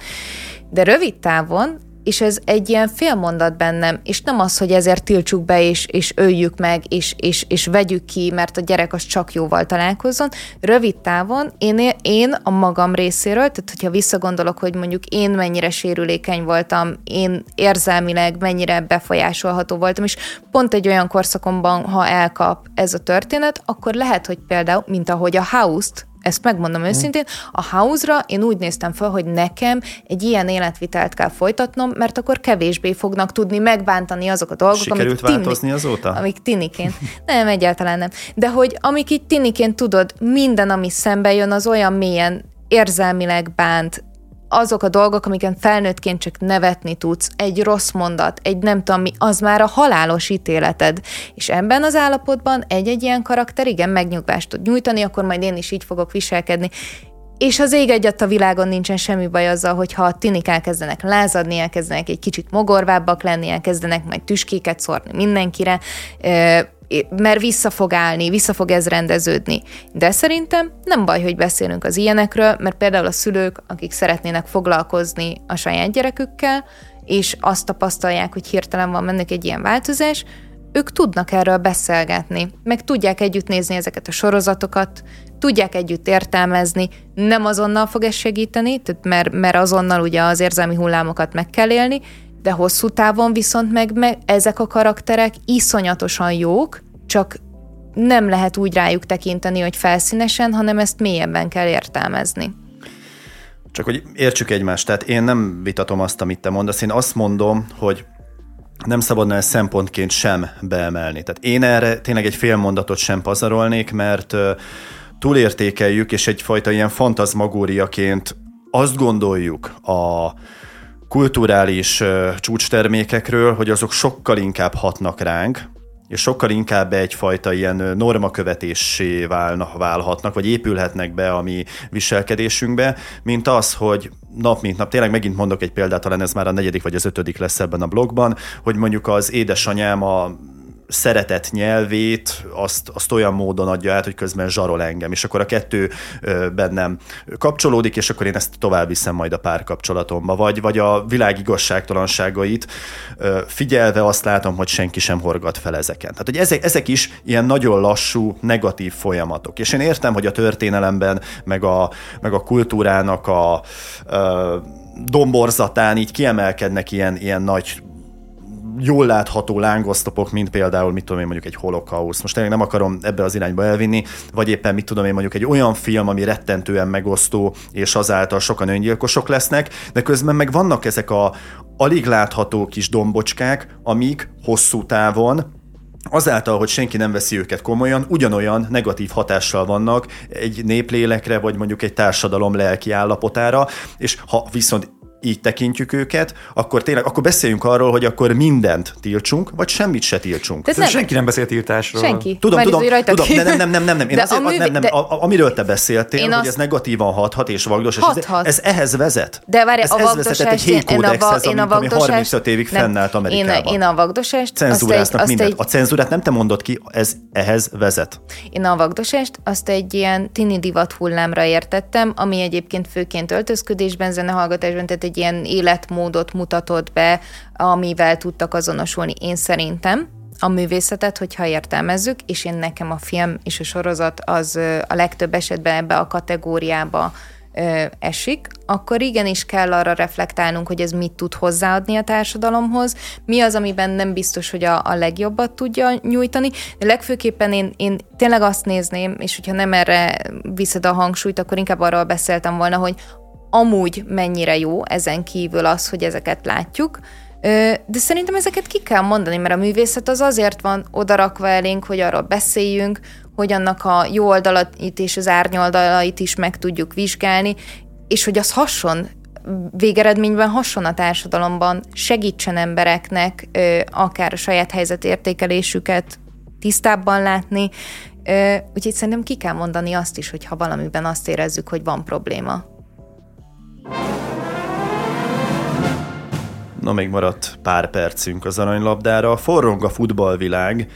De rövid távon és ez egy ilyen félmondat bennem, és nem az, hogy ezért tiltsuk be, és, és öljük meg, és, és, és vegyük ki, mert a gyerek az csak jóval találkozzon. Rövid távon én, én a magam részéről, tehát hogyha visszagondolok, hogy mondjuk én mennyire sérülékeny voltam, én érzelmileg mennyire befolyásolható voltam, és pont egy olyan korszakomban, ha elkap ez a történet, akkor lehet, hogy például, mint ahogy a House-t ezt megmondom hmm. őszintén, a house-ra én úgy néztem fel, hogy nekem egy ilyen életvitelt kell folytatnom, mert akkor kevésbé fognak tudni megbántani azok a dolgok, Sikerült amik változni tini, azóta? Amik tiniként. Nem, egyáltalán nem. De hogy amik itt tiniként tudod, minden, ami szembe jön, az olyan mélyen érzelmileg bánt, azok a dolgok, amiken felnőttként csak nevetni tudsz, egy rossz mondat, egy nem tudom mi, az már a halálos ítéleted. És ebben az állapotban egy-egy ilyen karakter igen megnyugvást tud nyújtani, akkor majd én is így fogok viselkedni. És az ég egyat a világon nincsen semmi baj azzal, hogyha a tinik elkezdenek lázadni, elkezdenek egy kicsit mogorvábbak lenni, elkezdenek majd tüskéket szórni mindenkire, mert vissza fog állni, vissza fog ez rendeződni. De szerintem nem baj, hogy beszélünk az ilyenekről, mert például a szülők, akik szeretnének foglalkozni a saját gyerekükkel, és azt tapasztalják, hogy hirtelen van mennek egy ilyen változás, ők tudnak erről beszélgetni, meg tudják együtt nézni ezeket a sorozatokat, tudják együtt értelmezni, nem azonnal fog ez segíteni, mert, mert azonnal ugye az érzelmi hullámokat meg kell élni, de hosszú távon viszont meg, meg ezek a karakterek iszonyatosan jók, csak nem lehet úgy rájuk tekinteni, hogy felszínesen, hanem ezt mélyebben kell értelmezni. Csak hogy értsük egymást, tehát én nem vitatom azt, amit te mondasz, én azt mondom, hogy nem szabadna ezt szempontként sem beemelni. Tehát én erre tényleg egy fél mondatot sem pazarolnék, mert túlértékeljük, és egyfajta ilyen fantazmagóriaként azt gondoljuk a kulturális csúcstermékekről, hogy azok sokkal inkább hatnak ránk, és sokkal inkább egyfajta ilyen normakövetésé válna, válhatnak, vagy épülhetnek be a mi viselkedésünkbe, mint az, hogy nap mint nap, tényleg megint mondok egy példát, talán ez már a negyedik vagy az ötödik lesz ebben a blogban, hogy mondjuk az édesanyám a szeretett nyelvét, azt, azt olyan módon adja át, hogy közben zsarol engem, és akkor a kettő bennem kapcsolódik, és akkor én ezt tovább viszem majd a párkapcsolatomba, vagy, vagy a világ igazságtalanságait figyelve azt látom, hogy senki sem horgat fel ezeken. Tehát, hogy ezek, ezek is ilyen nagyon lassú, negatív folyamatok. És én értem, hogy a történelemben, meg a, meg a kultúrának a, a domborzatán így kiemelkednek ilyen, ilyen nagy jól látható lángosztopok, mint például, mit tudom én, mondjuk egy holokauszt. Most tényleg nem akarom ebbe az irányba elvinni, vagy éppen, mit tudom én, mondjuk egy olyan film, ami rettentően megosztó, és azáltal sokan öngyilkosok lesznek, de közben meg vannak ezek a alig látható kis dombocskák, amik hosszú távon azáltal, hogy senki nem veszi őket komolyan, ugyanolyan negatív hatással vannak egy néplélekre, vagy mondjuk egy társadalom lelki állapotára, és ha viszont így tekintjük őket, akkor tényleg, akkor beszéljünk arról, hogy akkor mindent tiltsunk, vagy semmit se tiltsunk. Tehát nem. Senki nem beszél tiltásról. Senki. Tudom, tudom, tudom, nem, nem, nem, nem, nem, nem. Én azért, művi, nem, nem, de, a, amiről te beszéltél, hogy azt... ez negatívan hathat és vagdos, és ez, ez, ehhez vezet. De várj, ez, a vagdosás, egy hétkódexhez, én a, a ami 35 évig nem, fennállt Amerikában. Én, én a vagdosást... Cenzúráznak azt mindent. Egy, a cenzúrát nem te mondod ki, ez ehhez vezet. Én a vagdosást azt egy ilyen tini divat hullámra értettem, ami egyébként főként öltözködésben, zenehallgatásban, tehát egy ilyen élet életmódot mutatott be, amivel tudtak azonosulni. Én szerintem a művészetet, hogyha értelmezzük, és én nekem a film és a sorozat az a legtöbb esetben ebbe a kategóriába esik, akkor igenis kell arra reflektálnunk, hogy ez mit tud hozzáadni a társadalomhoz, mi az, amiben nem biztos, hogy a, a legjobbat tudja nyújtani, de legfőképpen én, én tényleg azt nézném, és hogyha nem erre viszed a hangsúlyt, akkor inkább arról beszéltem volna, hogy amúgy mennyire jó ezen kívül az, hogy ezeket látjuk, de szerintem ezeket ki kell mondani, mert a művészet az azért van odarakva elénk, hogy arról beszéljünk, hogy annak a jó oldalait és az árnyoldalait is meg tudjuk vizsgálni, és hogy az hason, végeredményben hason a társadalomban, segítsen embereknek akár a saját helyzetértékelésüket tisztábban látni, úgyhogy szerintem ki kell mondani azt is, hogy ha valamiben azt érezzük, hogy van probléma. Na, még maradt pár percünk az aranylabdára. Forrong a futballvilág,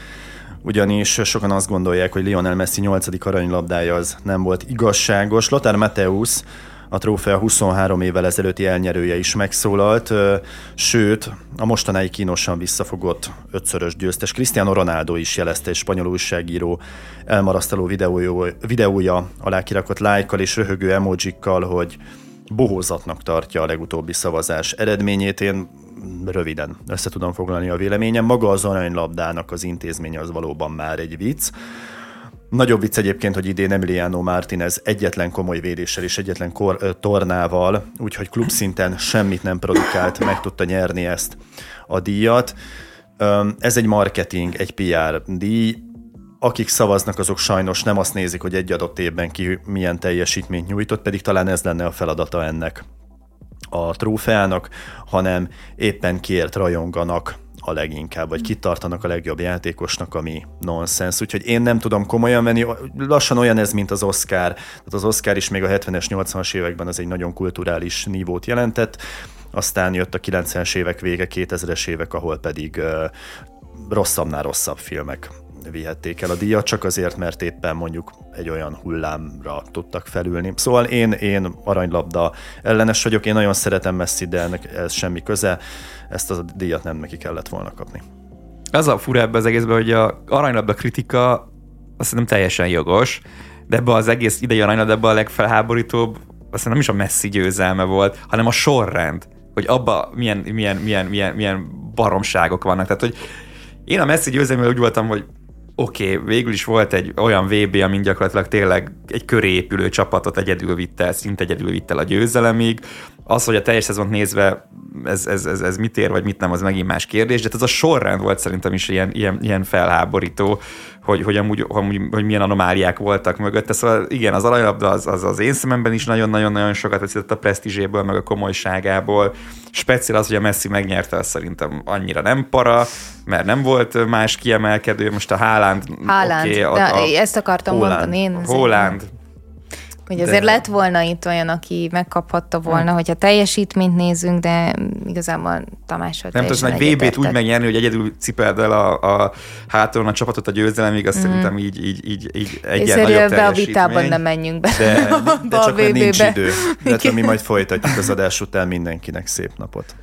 ugyanis sokan azt gondolják, hogy Lionel Messi 8. aranylabdája az nem volt igazságos. Lothar Mateusz, a trófea 23 évvel ezelőtti elnyerője is megszólalt, sőt, a mostanáig kínosan visszafogott ötszörös győztes Cristiano Ronaldo is jelezte egy spanyol újságíró elmarasztaló videója, videója alá kirakott lájkkal és röhögő emojikkal, hogy bohózatnak tartja a legutóbbi szavazás eredményét. Én röviden össze tudom foglalni a véleményem. Maga az aranylabdának az intézménye az valóban már egy vicc. Nagyobb vicc egyébként, hogy idén Emiliano Martinez egyetlen komoly védéssel és egyetlen kor, tornával, úgyhogy klubszinten semmit nem produkált, meg tudta nyerni ezt a díjat. Ez egy marketing, egy PR díj. Akik szavaznak, azok sajnos nem azt nézik, hogy egy adott évben ki milyen teljesítményt nyújtott, pedig talán ez lenne a feladata ennek a trófeának, hanem éppen kiért rajonganak a leginkább, vagy kitartanak a legjobb játékosnak, ami nonsens. Úgyhogy én nem tudom komolyan venni, lassan olyan ez, mint az Oscar. Tehát az Oscar is még a 70-es, 80-as években az egy nagyon kulturális nívót jelentett, aztán jött a 90-es évek vége, 2000-es évek, ahol pedig rosszabbnál rosszabb filmek vihették el a díjat, csak azért, mert éppen mondjuk egy olyan hullámra tudtak felülni. Szóval én, én aranylabda ellenes vagyok, én nagyon szeretem Messi, de ennek ez semmi köze, ezt a díjat nem neki kellett volna kapni. Az a fura ebbe az egészben, hogy a aranylabda kritika azt szerintem teljesen jogos, de ebbe az egész idei aranylabda a legfelháborítóbb, azt nem is a Messi győzelme volt, hanem a sorrend, hogy abba milyen, milyen, milyen, milyen, milyen baromságok vannak. Tehát, hogy én a Messi győzelmével úgy voltam, hogy oké, okay, végül is volt egy olyan VB, amin gyakorlatilag tényleg egy köré épülő csapatot egyedül vitte, szinte egyedül vitte a győzelemig. Az, hogy a teljes szezont nézve ez, ez, ez, ez mit ér, vagy mit nem, az megint más kérdés, de ez a sorrend volt szerintem is ilyen, ilyen, ilyen felháborító, hogy, hogy amúgy, amúgy, hogy milyen anomáliák voltak mögötte. Szóval igen, az aranylabda az, az, az én szememben is nagyon-nagyon-nagyon sokat veszített a presztízséből, meg a komolyságából. Speciál az, hogy a Messi megnyerte, az szerintem annyira nem para, mert nem volt más kiemelkedő. Most a Haaland... Haaland, okay, a, a, ezt akartam Holland, mondani én. Holland, hogy azért de... lett volna itt olyan, aki megkaphatta volna, hmm. hogyha teljesítményt nézünk, de igazából Tamással Nem tudom, egy VB-t úgy megnyerni, hogy egyedül cipeld el a, a háton a csapatot a győzelemig, azt hmm. szerintem így, így, így, így egyen nagyobb be a vitában nem menjünk be. De, de <laughs> csak nincs idő. De mi majd folytatjuk az adás után mindenkinek szép napot.